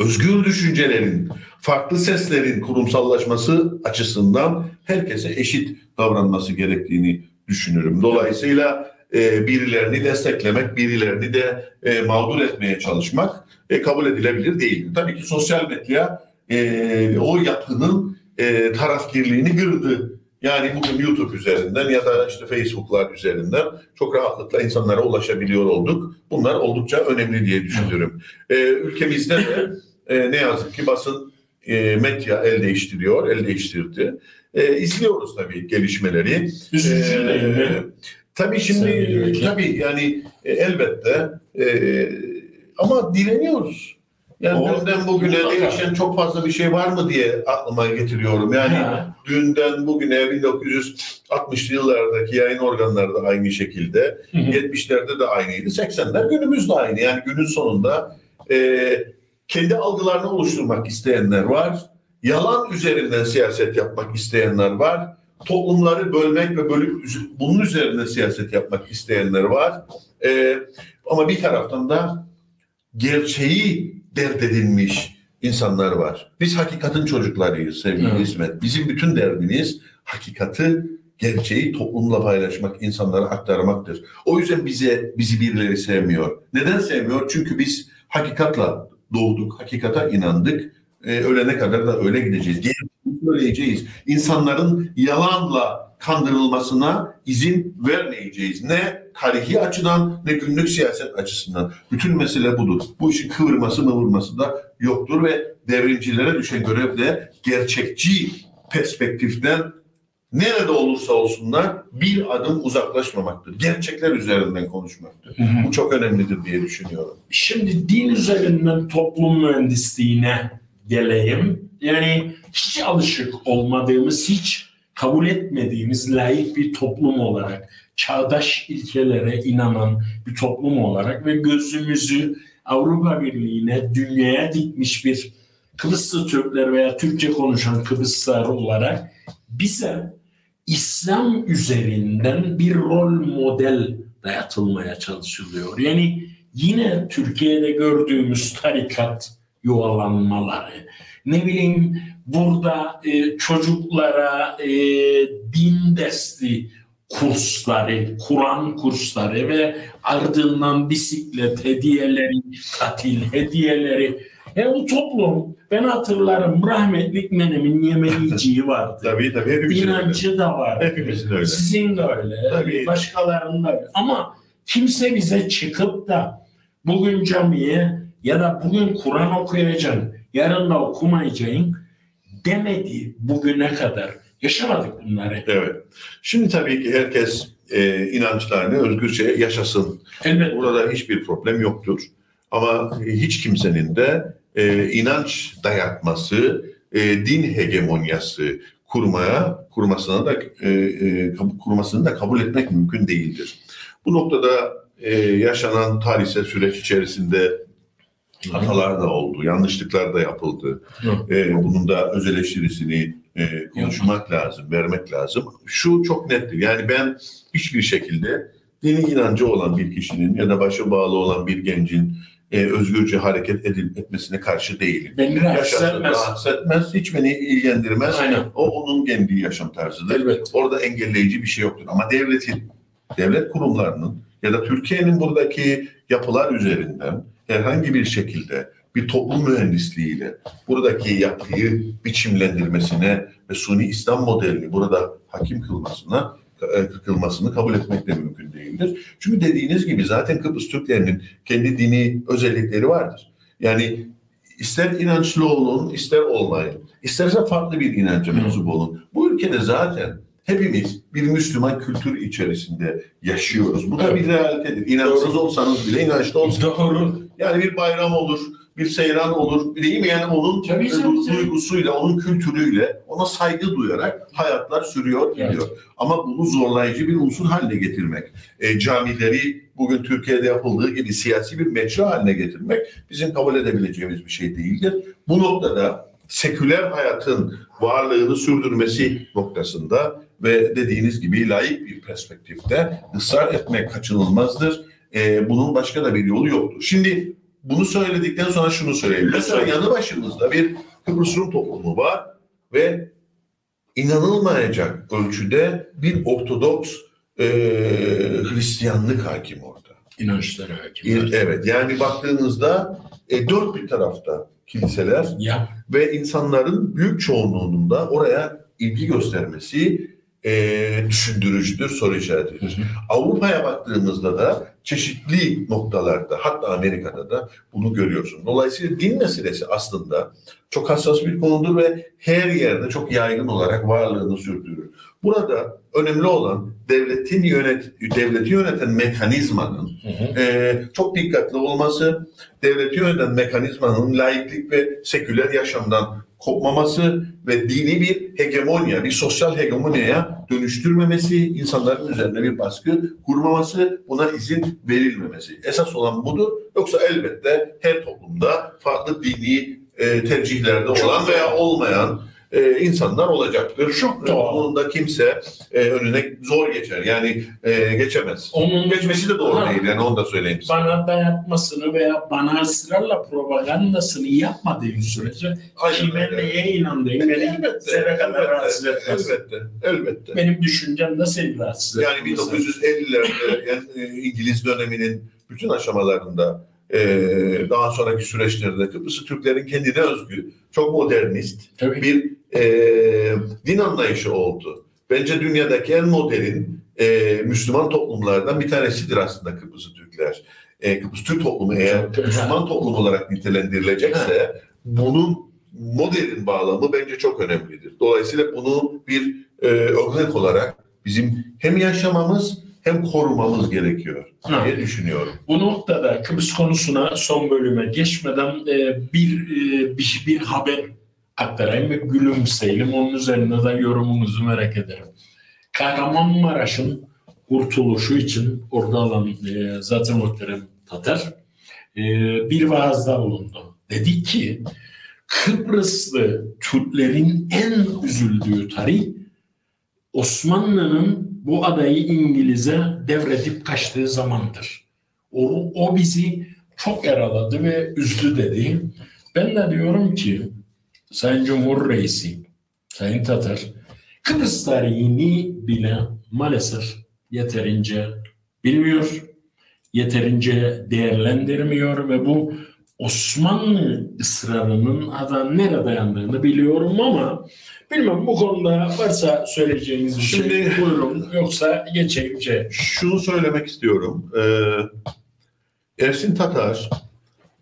özgür düşüncelerin, farklı seslerin kurumsallaşması açısından herkese eşit davranması gerektiğini düşünürüm. Dolayısıyla e, birilerini desteklemek, birilerini de e, mağdur etmeye çalışmak e, kabul edilebilir değil. Tabii ki sosyal medya e, o yapının e, tarafgirliğini kırdı. Yani bugün YouTube üzerinden ya da işte Facebook'lar üzerinden çok rahatlıkla insanlara ulaşabiliyor olduk. Bunlar oldukça önemli diye düşünüyorum. E, ülkemizde de e, ne yazık ki basın e, medya el değiştiriyor, el değiştirdi. E, izliyoruz tabii gelişmeleri. Üzücü Ee? Tabii şimdi Vekil. tabii yani e, elbette e, ama direniyoruz. Yani O- dünden bugüne değişen çok fazla bir şey var mı diye aklıma getiriyorum. Yani Ha. dünden bugüne 1960'lı yıllardaki yayın organları da aynı şekilde, Hı hı. 70'lerde de aynıydı, 80'ler günümüzde aynı. Yani günün sonunda e, kendi algılarını oluşturmak isteyenler var. Yalan üzerinden siyaset yapmak isteyenler var. Toplumları bölmek ve bölüp bunun üzerine siyaset yapmak isteyenler var. E, ama bir taraftan da gerçeği dert edinmiş insanlar var. Biz hakikatin çocuklarıyız sevgili Evet. İsmet. Bizim bütün derdimiz hakikati, gerçeği toplumla paylaşmak, insanlara aktarmaktır. O yüzden bize bizi birileri sevmiyor. Neden sevmiyor? Çünkü biz hakikatla doğduk, hakikata inandık. Ee, ölene kadar da öyle gideceğiz. Gerçeği söyleyeceğiz. İnsanların yalanla kandırılmasına izin vermeyeceğiz. Ne tarihi açıdan ne günlük siyaset açısından. Bütün mesele budur. Bu işin kıvırması mıvırması da yoktur ve devrimcilere düşen görev de gerçekçi perspektiften nerede olursa olsunlar bir adım uzaklaşmamaktır. Gerçekler üzerinden konuşmaktır. Hı hı. Bu çok önemlidir diye düşünüyorum. Şimdi din üzerinden toplum mühendisliğine geleyim. Yani hiç alışık olmadığımız, hiç kabul etmediğimiz layık bir toplum olarak, çağdaş ilkelere inanan bir toplum olarak ve gözümüzü Avrupa Birliği'ne, dünyaya dikmiş bir Kıbrıslı Türkler veya Türkçe konuşan Kıbrıslılar olarak bize İslam üzerinden bir rol model dayatılmaya çalışılıyor. Yani yine Türkiye'de gördüğümüz tarikat yuvalanmaları, ne bileyim burada e, çocuklara e, din desti kursları, Kur'an kursları ve ardından bisiklet hediyeleri, tatil hediyeleri. E o toplum, ben hatırlarım rahmetlik menemin yemeliciği vardı. Tabii tabii hepimizin öyle. İnancı da vardı. Hepimizin öyle. Sizin de öyle. Tabii. Başkalarının da öyle. Ama kimse bize çıkıp da bugün camiye ya da bugün Kur'an okuyacaksın, yarın da okumayacaksın demedi bugüne kadar. Yaşamadık bunları. Evet. Şimdi tabii ki herkes e, inançlarını özgürce yaşasın. Elbette. Burada hiçbir problem yoktur. Ama hiç kimsenin de e, inanç dayatması, e, din hegemonyası kurmaya, kurmasına da e, e, kurmasını da kabul etmek mümkün değildir. Bu noktada e, yaşanan tarihsel süreç içerisinde hatalar da oldu, yanlışlıklar da yapıldı. Hı. E, bunun da öz eleştirisini e, konuşmak lazım, vermek lazım. Şu çok nettir. Yani ben hiçbir şekilde dini inancı olan bir kişinin ya da başı bağlı olan bir gencin e, özgürce hareket edil, etmesine karşı değilim. Beni rahatsız etmez. rahatsız etmez, hiç beni ilgilendirmez. Aynen. O onun kendi yaşam tarzıdır. Elbette. Orada engelleyici bir şey yoktur. Ama devletin, devlet kurumlarının ya da Türkiye'nin buradaki yapılar üzerinden herhangi bir şekilde bir toplum mühendisliğiyle buradaki yapıyı biçimlendirmesine ve suni İslam modelini burada hakim kılmasına e, kılmasını kabul etmek de mümkün değildir. Çünkü dediğiniz gibi zaten Kıbrıs Türklerinin kendi dini özellikleri vardır. Yani ister inançlı olun, ister olmayın, isterse farklı bir inanca mensup olun. Bu ülkede zaten hepimiz bir Müslüman kültür içerisinde yaşıyoruz. Bu da bir realitedir. İnançsız olsanız bile inançlı olsanız. Doğru. Yani bir bayram olur, bir seyran olur. Değil mi? Yani onun Tabii, e, tabii, du- tabii. duygusuyla, onun kültürüyle ona saygı duyarak hayatlar sürüyor Evet. gidiyor. Ama bunu zorlayıcı bir unsur haline getirmek, e, camileri bugün Türkiye'de yapıldığı gibi siyasi bir mecra haline getirmek bizim kabul edebileceğimiz bir şey değildir. Bu noktada seküler hayatın varlığını sürdürmesi noktasında ve dediğiniz gibi layık bir perspektifte ısrar etmek kaçınılmazdır. E, bunun başka da bir yolu yoktur. Şimdi bunu söyledikten sonra şunu söyleyeyim. Mesela yanı başımızda bir Kıbrıs Rum toplumu var ve inanılmayacak ölçüde bir Ortodoks e, Hristiyanlık hakim orada. İnançlara hakim. İ- Evet yani baktığınızda e, dört bir tarafta kiliseler Ya ve insanların büyük çoğunluğunun da oraya ilgi göstermesi e, düşündürücüdür, soru işaretidir. Avrupa'ya baktığımızda da çeşitli noktalarda hatta Amerika'da da bunu görüyorsun. Dolayısıyla din meselesi aslında çok hassas bir konudur ve her yerde çok yaygın olarak varlığını sürdürür. Burada önemli olan devletin yönet devleti yöneten mekanizmanın e, çok dikkatli olması, devleti yöneten mekanizmanın laiklik ve seküler yaşamdan kopmaması ve dini bir hegemonya, bir sosyal hegemonyaya dönüştürmemesi, insanların üzerine bir baskı kurmaması, buna izin verilmemesi. Esas olan budur. Yoksa elbette her toplumda farklı dini e, tercihlerde olan veya olmayan e, insanlar olacaktır. Çok doğal. Bunun da kimse e, önüne zor geçer. Yani e, geçemez. onun Geçmesi de doğru Ha. değil. Yani onu da söyleyeyim size. bana dayatmasını veya bana ısrarla propagandasını yapmadığın sürece Aynen kime öyle. neye inandığım beni Elbette, zerre kadar elbette, rahatsız etmez. elbette, elbette. Benim düşüncem de seni rahatsız Yani etmez. 1950'lerde yani, İngiliz döneminin bütün aşamalarında e, daha sonraki süreçlerde Kıbrıs Türklerin kendine özgü, çok modernist Tabii. bir e, din anlayışı oldu. Bence dünyadaki en modern e, Müslüman toplumlardan bir tanesidir aslında Kıbrıs Türkler. E, Kıbrıs Türk toplumu eğer Müslüman toplum olarak nitelendirilecekse bunun modern bağlamı bence çok önemlidir. Dolayısıyla bunu bir e, örnek olarak bizim hem yaşamamız hem korumamız gerekiyor Ha. diye düşünüyorum. Bu noktada Kıbrıs konusuna son bölüme geçmeden e, bir, e, bir bir haber aktarayım ve gülümseyelim. Onun üzerine de yorumunuzu merak ederim. Kahramanmaraş'ın kurtuluşu için orada olan e, zaten muhterem Tatar e, bir vaazda bulundu. Dedi ki Kıbrıslı Türklerin en üzüldüğü tarih Osmanlı'nın bu adayı İngiliz'e devredip kaçtığı zamandır. O, o bizi çok yaraladı ve üzdü dedi. Ben de diyorum ki Sayın Cumhur Reisi, Sayın Tatar, Kıbrıs tarihini bile maalesef yeterince bilmiyor, yeterince değerlendirmiyor ve bu Osmanlı ısrarının ada nereye dayandığını biliyorum ama bilmem bu konuda varsa söyleyeceğiniz bir şey Şimdi- buyurun yoksa geçeyim şey. Şunu söylemek istiyorum. Ee, Ersin Tatar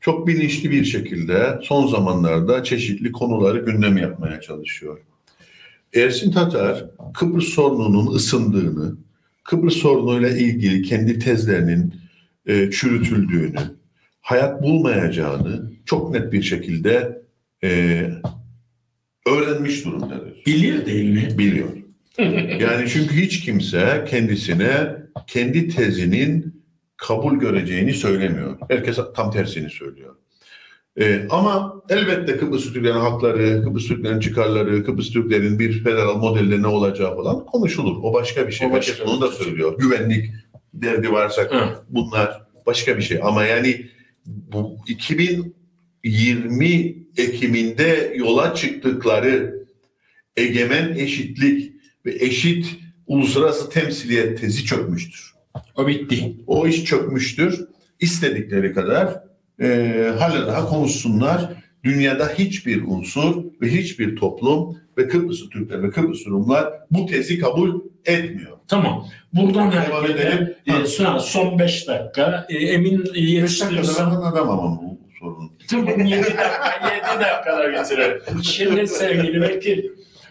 çok bilinçli bir şekilde son zamanlarda çeşitli konuları gündem yapmaya çalışıyor. Ersin Tatar Kıbrıs sorununun ısındığını, Kıbrıs sorunuyla ilgili kendi tezlerinin e, çürütüldüğünü, hayat bulmayacağını çok net bir şekilde e, öğrenmiş durumdadır. Bilir değil mi? Biliyor. Yani çünkü hiç kimse kendisine kendi tezinin kabul göreceğini söylemiyor. Herkes tam tersini söylüyor. Ee, ama elbette Kıbrıs Türklerin hakları, Kıbrıs Türklerin çıkarları, Kıbrıs Türklerin bir federal modelde ne olacağı falan konuşulur. O başka bir şey. O başka Herkes onu da şey. söylüyor. Güvenlik derdi varsa bunlar başka bir şey. Ama yani bu 2020 Ekim'inde yola çıktıkları egemen eşitlik ve eşit uluslararası temsiliyet tezi çökmüştür. O bitti. O iş çökmüştür. İstedikleri kadar e, hala daha konuşsunlar. Dünyada hiçbir unsur ve hiçbir toplum ve Kıbrıs Türkler ve Kıbrıs Rumlar bu tezi kabul etmiyor. Tamam. Buradan Devam edelim. e, son, son beş dakika e, emin dakikada yetiştirirsen adam ama bu sorun. Tamam 7 dakika 7 dakikada bitirelim. Şimdi sevgili Bekir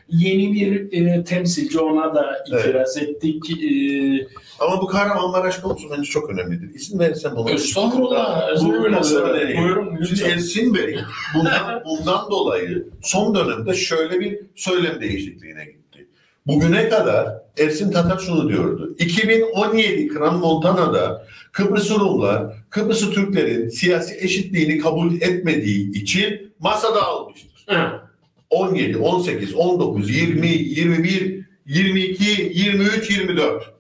yeni bir e, temsilci ona da itiraz ettik. E, Ama bu Kahramanmaraş konusu bence çok önemlidir. İsim verirsen bunu. estağfurullah. Bu- estağfurullah. bu- Buyurun Şimdi. Ersin Bey bundan, bundan dolayı son dönemde şöyle bir söylem değişikliğine gitti. Bugüne kadar Ersin Tatar şunu diyordu. 2017 Kran Montana'da Kıbrıs Rumlar, Kıbrıs Türklerin siyasi eşitliğini kabul etmediği için masada almıştır. Ha, 17, 18, 19, 20, 21, 22, 23, 24.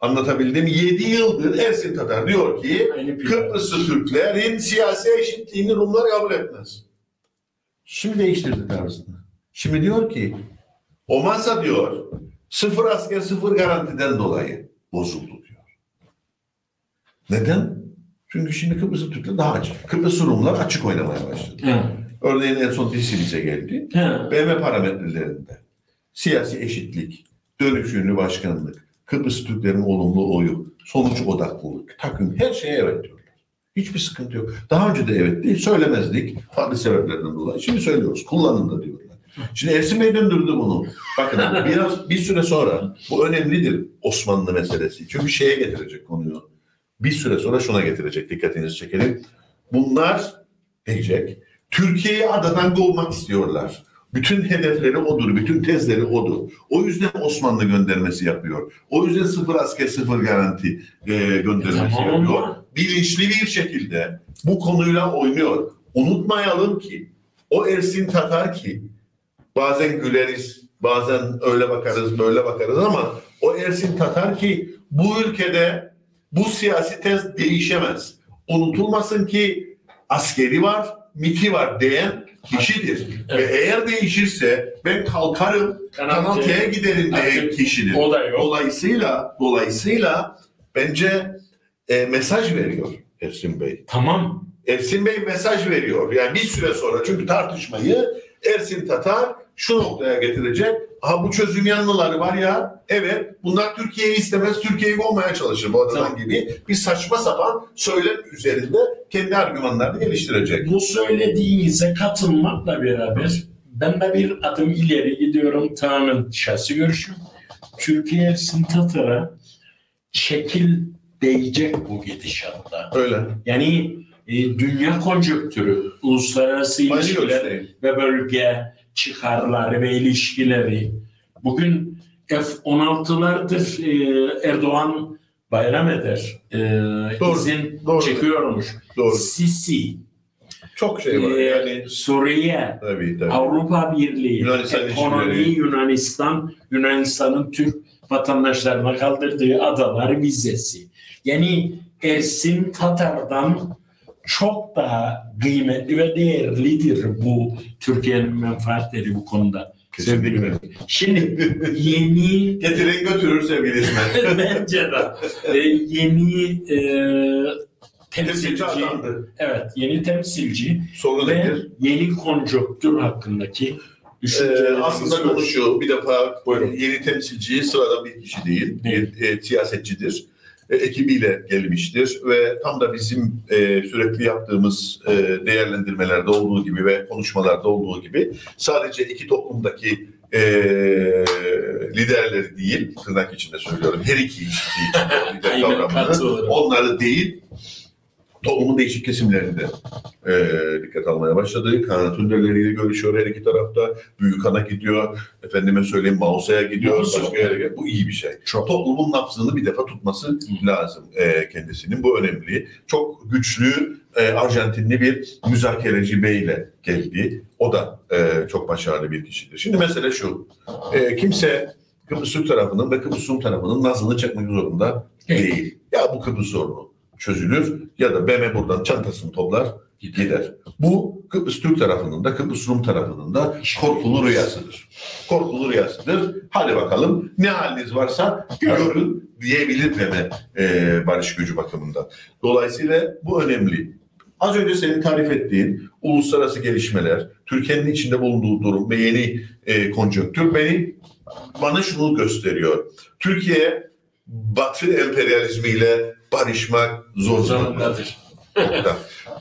Anlatabildim. 7 yıldır Ersin Tatar diyor ki Kıbrıslı Türklerin siyasi eşitliğini Rumlar kabul etmez. Şimdi değiştirdi tarzını. Şimdi diyor ki o masa diyor sıfır asker sıfır garantiden dolayı bozuldu diyor. Neden? Çünkü şimdi Kıbrıslı Türkler daha açık. Kıbrıslı Rumlar açık oynamaya başladı. Ha, Örneğin en son Tisilis'e geldi. ha. BM parametrelerinde siyasi eşitlik, dönüşümlü başkanlık, Kıbrıs Türklerin olumlu oyu, sonuç odaklılık, takım her şeye evet diyorlar. Hiçbir sıkıntı yok. Daha önce de evet değil, söylemezdik farklı sebeplerden dolayı. Şimdi söylüyoruz, kullanın da diyorlar. Şimdi Ersin Bey döndürdü bunu. Bakın biraz bir süre sonra bu önemlidir Osmanlı meselesi. Çünkü şeye getirecek konuyu. Bir süre sonra şuna getirecek dikkatinizi çekelim. Bunlar diyecek. Türkiye'yi adadan kovmak istiyorlar. Bütün hedefleri odur, bütün tezleri odur. O yüzden Osmanlı göndermesi yapıyor. O yüzden sıfır asker, sıfır garanti e, göndermesi Tamam yapıyor. Bilinçli bir şekilde bu konuyla oynuyor. Unutmayalım ki o Ersin Tatar ki bazen güleriz, bazen öyle bakarız, böyle bakarız ama o Ersin Tatar ki bu ülkede bu siyasi tez değişemez. Unutulmasın ki askeri var, miti var diyen kişidir. Evet. Ve eğer değişirse ben kalkarım, Kanal T'ye giderim diyen Artık kişidir. O da yok. Dolayısıyla, dolayısıyla bence e, mesaj veriyor Ersin Bey. Tamam. Ersin Bey mesaj veriyor. Yani bir süre sonra çünkü tartışmayı Ersin Tatar şu noktaya getirecek. Ha bu çözüm yanlıları var ya evet bunlar Türkiye'yi istemez Türkiye'yi kovmaya çalışır bu adam Tamam. gibi bir saçma sapan söylem üzerinde kendi argümanlarını geliştirecek. Bu söylediğinize katılmakla beraber ben de bir adım ileri gidiyorum tamamen şahsi görüşüm. Türkiye Ersin Tatar'a şekil değecek bu gidişatta. Öyle. Yani e, dünya konjonktürü, uluslararası ilişkiler ve bölge çıkarları ve ilişkileri. Bugün F-16'lardır e, Erdoğan bayram eder. E, Doğru, izin doğru. çekiyormuş. Doğru. Sisi, Çok şey var. e, Yani Suriye, tabii tabii. Avrupa Birliği, Yunanistan ekonomi. Yunanistan, Yunanistan'ın Türk vatandaşlarına kaldırdığı adalar vizesi. Yani Ersin Tatar'dan çok daha kıymetli ve değerlidir bu Türkiye'nin menfaatleri bu konuda. Kesinlikle. Şimdi yeni Getiren götürür sevgili İsmet. bence de e, yeni e, temsilci, evet yeni temsilci Sorun ve nedir? yeni konjonktür hakkındaki Ee, aslında konu şu, bir defa Buyurun. yeni temsilci sıradan bir kişi değil, Değil. bir e, siyasetçidir. E, ekibiyle gelmiştir ve tam da bizim e, sürekli yaptığımız e, değerlendirmelerde olduğu gibi ve konuşmalarda olduğu gibi sadece iki toplumdaki e, liderleri değil, tırnak içinde söylüyorum, her iki ilişki lider kavramını, onları değil, toplumun değişik kesimlerinde e, dikkat almaya başladı. Kanaat önderleriyle görüşüyor her iki tarafta. Büyükhan'a gidiyor. Efendime söyleyeyim Mausa'ya gidiyor. Mausa. Başka yere gidiyor. Bu iyi bir şey. Çok. Toplumun nabzını bir defa tutması lazım e, kendisinin. Bu önemli. Çok güçlü e, Arjantinli bir müzakereci beyle geldi. O da e, çok başarılı bir kişidir. Şimdi mesele şu. E, kimse Kıbrıs Türk tarafının ve Kıbrıs Rum tarafının nazını çekmek zorunda Değil. değil. Ya bu Kıbrıs sorunu çözülür ya da BM buradan çantasını toplar gider. Bu Kıbrıs Türk tarafının da Kıbrıs Rum tarafının da korkulu rüyasıdır. Korkulu rüyasıdır. Hadi bakalım ne haliniz varsa görün diyebilir BM e, barış gücü bakımından. Dolayısıyla bu önemli. Az önce senin tarif ettiğin uluslararası gelişmeler, Türkiye'nin içinde bulunduğu durum ve yeni e, konjonktür beni bana şunu gösteriyor. Türkiye Batı emperyalizmiyle barışmak zorundadır.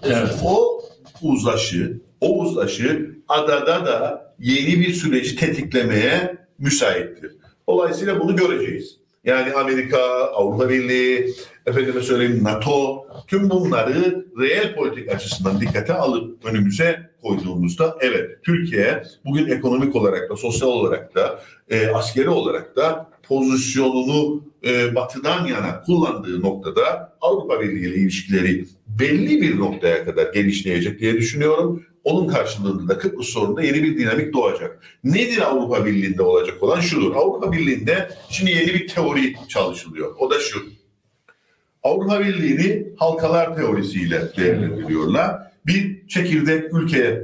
Evet. O uzlaşı, o uzlaşı adada da yeni bir süreci tetiklemeye müsaittir. Dolayısıyla bunu göreceğiz. Yani Amerika, Avrupa Birliği, efendime söyleyeyim NATO, tüm bunları reel politik açısından dikkate alıp önümüze koyduğumuzda evet Türkiye bugün ekonomik olarak da sosyal olarak da e, askeri olarak da pozisyonunu e, batıdan yana kullandığı noktada Avrupa Birliği ile ilişkileri belli bir noktaya kadar genişleyecek diye düşünüyorum. Onun karşılığında da Kıbrıs sorununda yeni bir dinamik doğacak. Nedir Avrupa Birliği'nde olacak olan şudur. Avrupa Birliği'nde şimdi yeni bir teori çalışılıyor. O da şu. Avrupa Birliği'ni halkalar teorisiyle değerlendiriyorlar. Bir çekirdek ülke,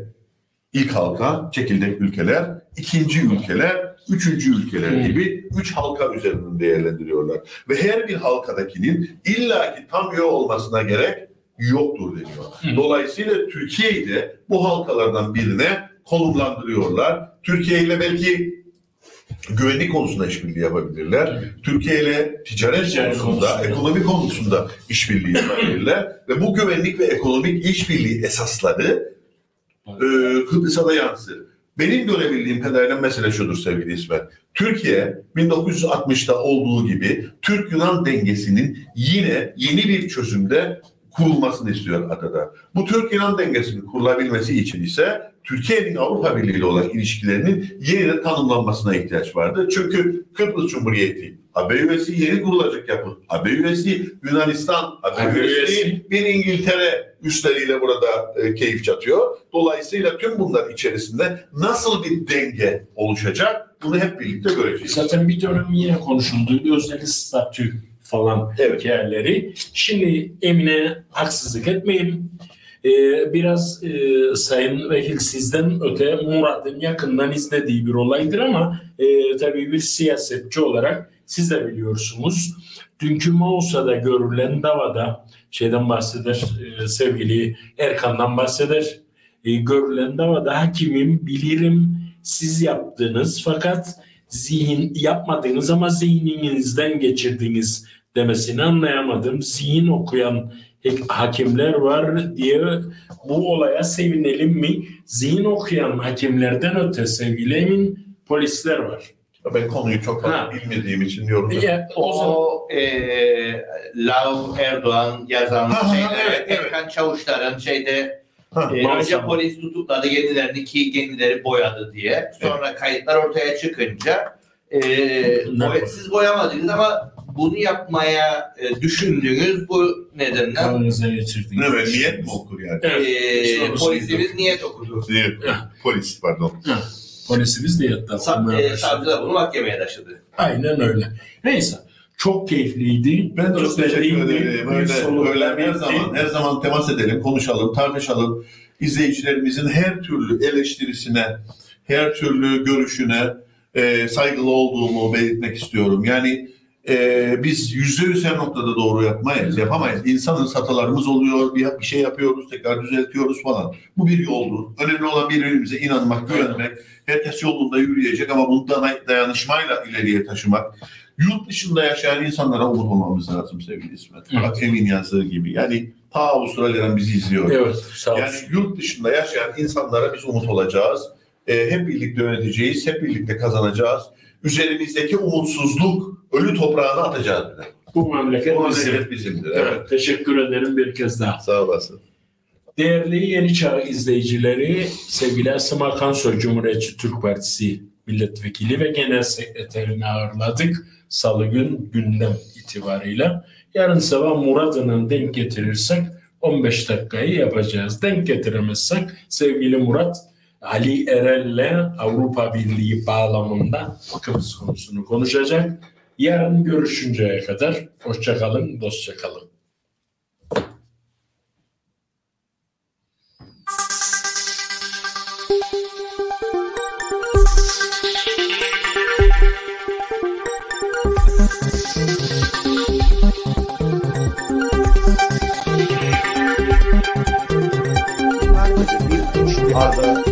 ilk halka, çekirdek ülkeler, ikinci ülkeler, üçüncü ülkeler gibi üç halka üzerinden değerlendiriyorlar. Ve her bir halkadakinin illaki tam üye olmasına gerek yoktur deniyor. Dolayısıyla Türkiye'yi de bu halkalardan birine konumlandırıyorlar. Türkiye ile belki güvenlik konusunda işbirliği yapabilirler. Türkiye ile ticaret Ticaret konusunda, konusunda. ekonomi konusunda işbirliği yapabilirler. Ve bu güvenlik ve ekonomik işbirliği esasları e, Kıbrıs'a da yansır. Benim görebildiğim kadarıyla mesele şudur sevgili İsmet. Türkiye 1960'ta olduğu gibi Türk-Yunan dengesinin yine yeni bir çözümde kurulmasını istiyor adada. Bu Türk-Yunan dengesinin kurulabilmesi için ise Türkiye'nin Avrupa Birliği ile olan ilişkilerinin yeniden tanımlanmasına ihtiyaç vardı. Çünkü Kıbrıs Cumhuriyeti AB üyesi yeni kurulacak yapı. AB üyesi Yunanistan AB AB üyesi üyesi. bir İngiltere üstleriyle burada e, keyif çatıyor. Dolayısıyla tüm bunlar içerisinde nasıl bir denge oluşacak bunu hep birlikte göreceğiz. Zaten bir dönem yine konuşuldu. Özel statü falan Evet. hikayeleri. Şimdi Emine haksızlık etmeyin. Ee, biraz e, Sayın Vekil sizden öte Murat'ın yakından izlediği bir olaydır ama e, tabii bir siyasetçi olarak siz de biliyorsunuz. Dünkü Mausa'da görülen davada şeyden bahseder, e, sevgili Erkan'dan bahseder. E, görülen davada hakimim bilirim siz yaptınız fakat zihin yapmadığınız ama zihninizden geçirdiğiniz demesini anlayamadım. Zihin okuyan hakimler var diye bu olaya sevinelim mi? Zihin okuyan hakimlerden öte sevgili Emin polisler var. Ben konuyu çok fazla Ha. bilmediğim için yorum Ya, o O e, Lav Erdoğan yazan şeyde, evet, evet. Erkan Çavuşlar'ın şeyde Ha, e, önce polis tutukladı kendilerini ki kendileri boyadı diye. Sonra kayıtlar ortaya çıkınca e, boya- siz boyamadınız ama bunu yapmaya e, düşündüğünüz bu nedenden kanınıza geçirdiğiniz. Ne ve niyet mi okur yani? Evet. e, işte polisimiz niyet okudu. Niyet. Polis pardon. Polisimiz de yattı. Sa- e, savcı da bunu mahkemeye taşıdı. Aynen öyle. Neyse. Çok keyifliydi. Ben çok teşekkür ederim. Öyle, öyle her zaman her zaman temas edelim, konuşalım, tartışalım. İzleyicilerimizin her türlü eleştirisine, her türlü görüşüne e, saygılı olduğumu belirtmek istiyorum. Yani e, biz yüzde yüz her noktada doğru yapmayız, yapamayız. İnsanız, hatalarımız oluyor, bir, bir şey yapıyoruz, tekrar düzeltiyoruz falan. Bu bir yoldur. Önemli olan birbirimize inanmak, güvenmek. Herkes yolunda yürüyecek ama bunu day- dayanışmayla ileriye taşımak. Yurt dışında yaşayan insanlara umut olmamız lazım sevgili İsmet. Evet. Bak Emin yazdığı gibi. Yani ta Avustralya'dan bizi izliyor. Evet, sağ olsun. Yani yurt dışında yaşayan insanlara biz umut olacağız. Ee, hep birlikte yöneteceğiz, hep birlikte kazanacağız. Üzerimizdeki umutsuzluk ölü toprağına atacağız. bir de. Bu memleket Bu memleket bizimdir. Evet. Evet, teşekkür ederim bir kez daha. Sağ olasın. Değerli Yeni Çağ izleyicileri, sevgili Asım Akansoy Cumhuriyetçi Türk Partisi Milletvekili ve Genel Sekreterini ağırladık. Salı gün gündem itibarıyla. Yarın sabah Murat'ın denk getirirsek 15 dakikayı yapacağız. Denk getiremezsek sevgili Murat Ali Erel'le Avrupa Birliği bağlamında Kıbrıs konusunu konuşacak. Yarın görüşünceye kadar hoşçakalın, dostça kalın. Sadece bir üç arda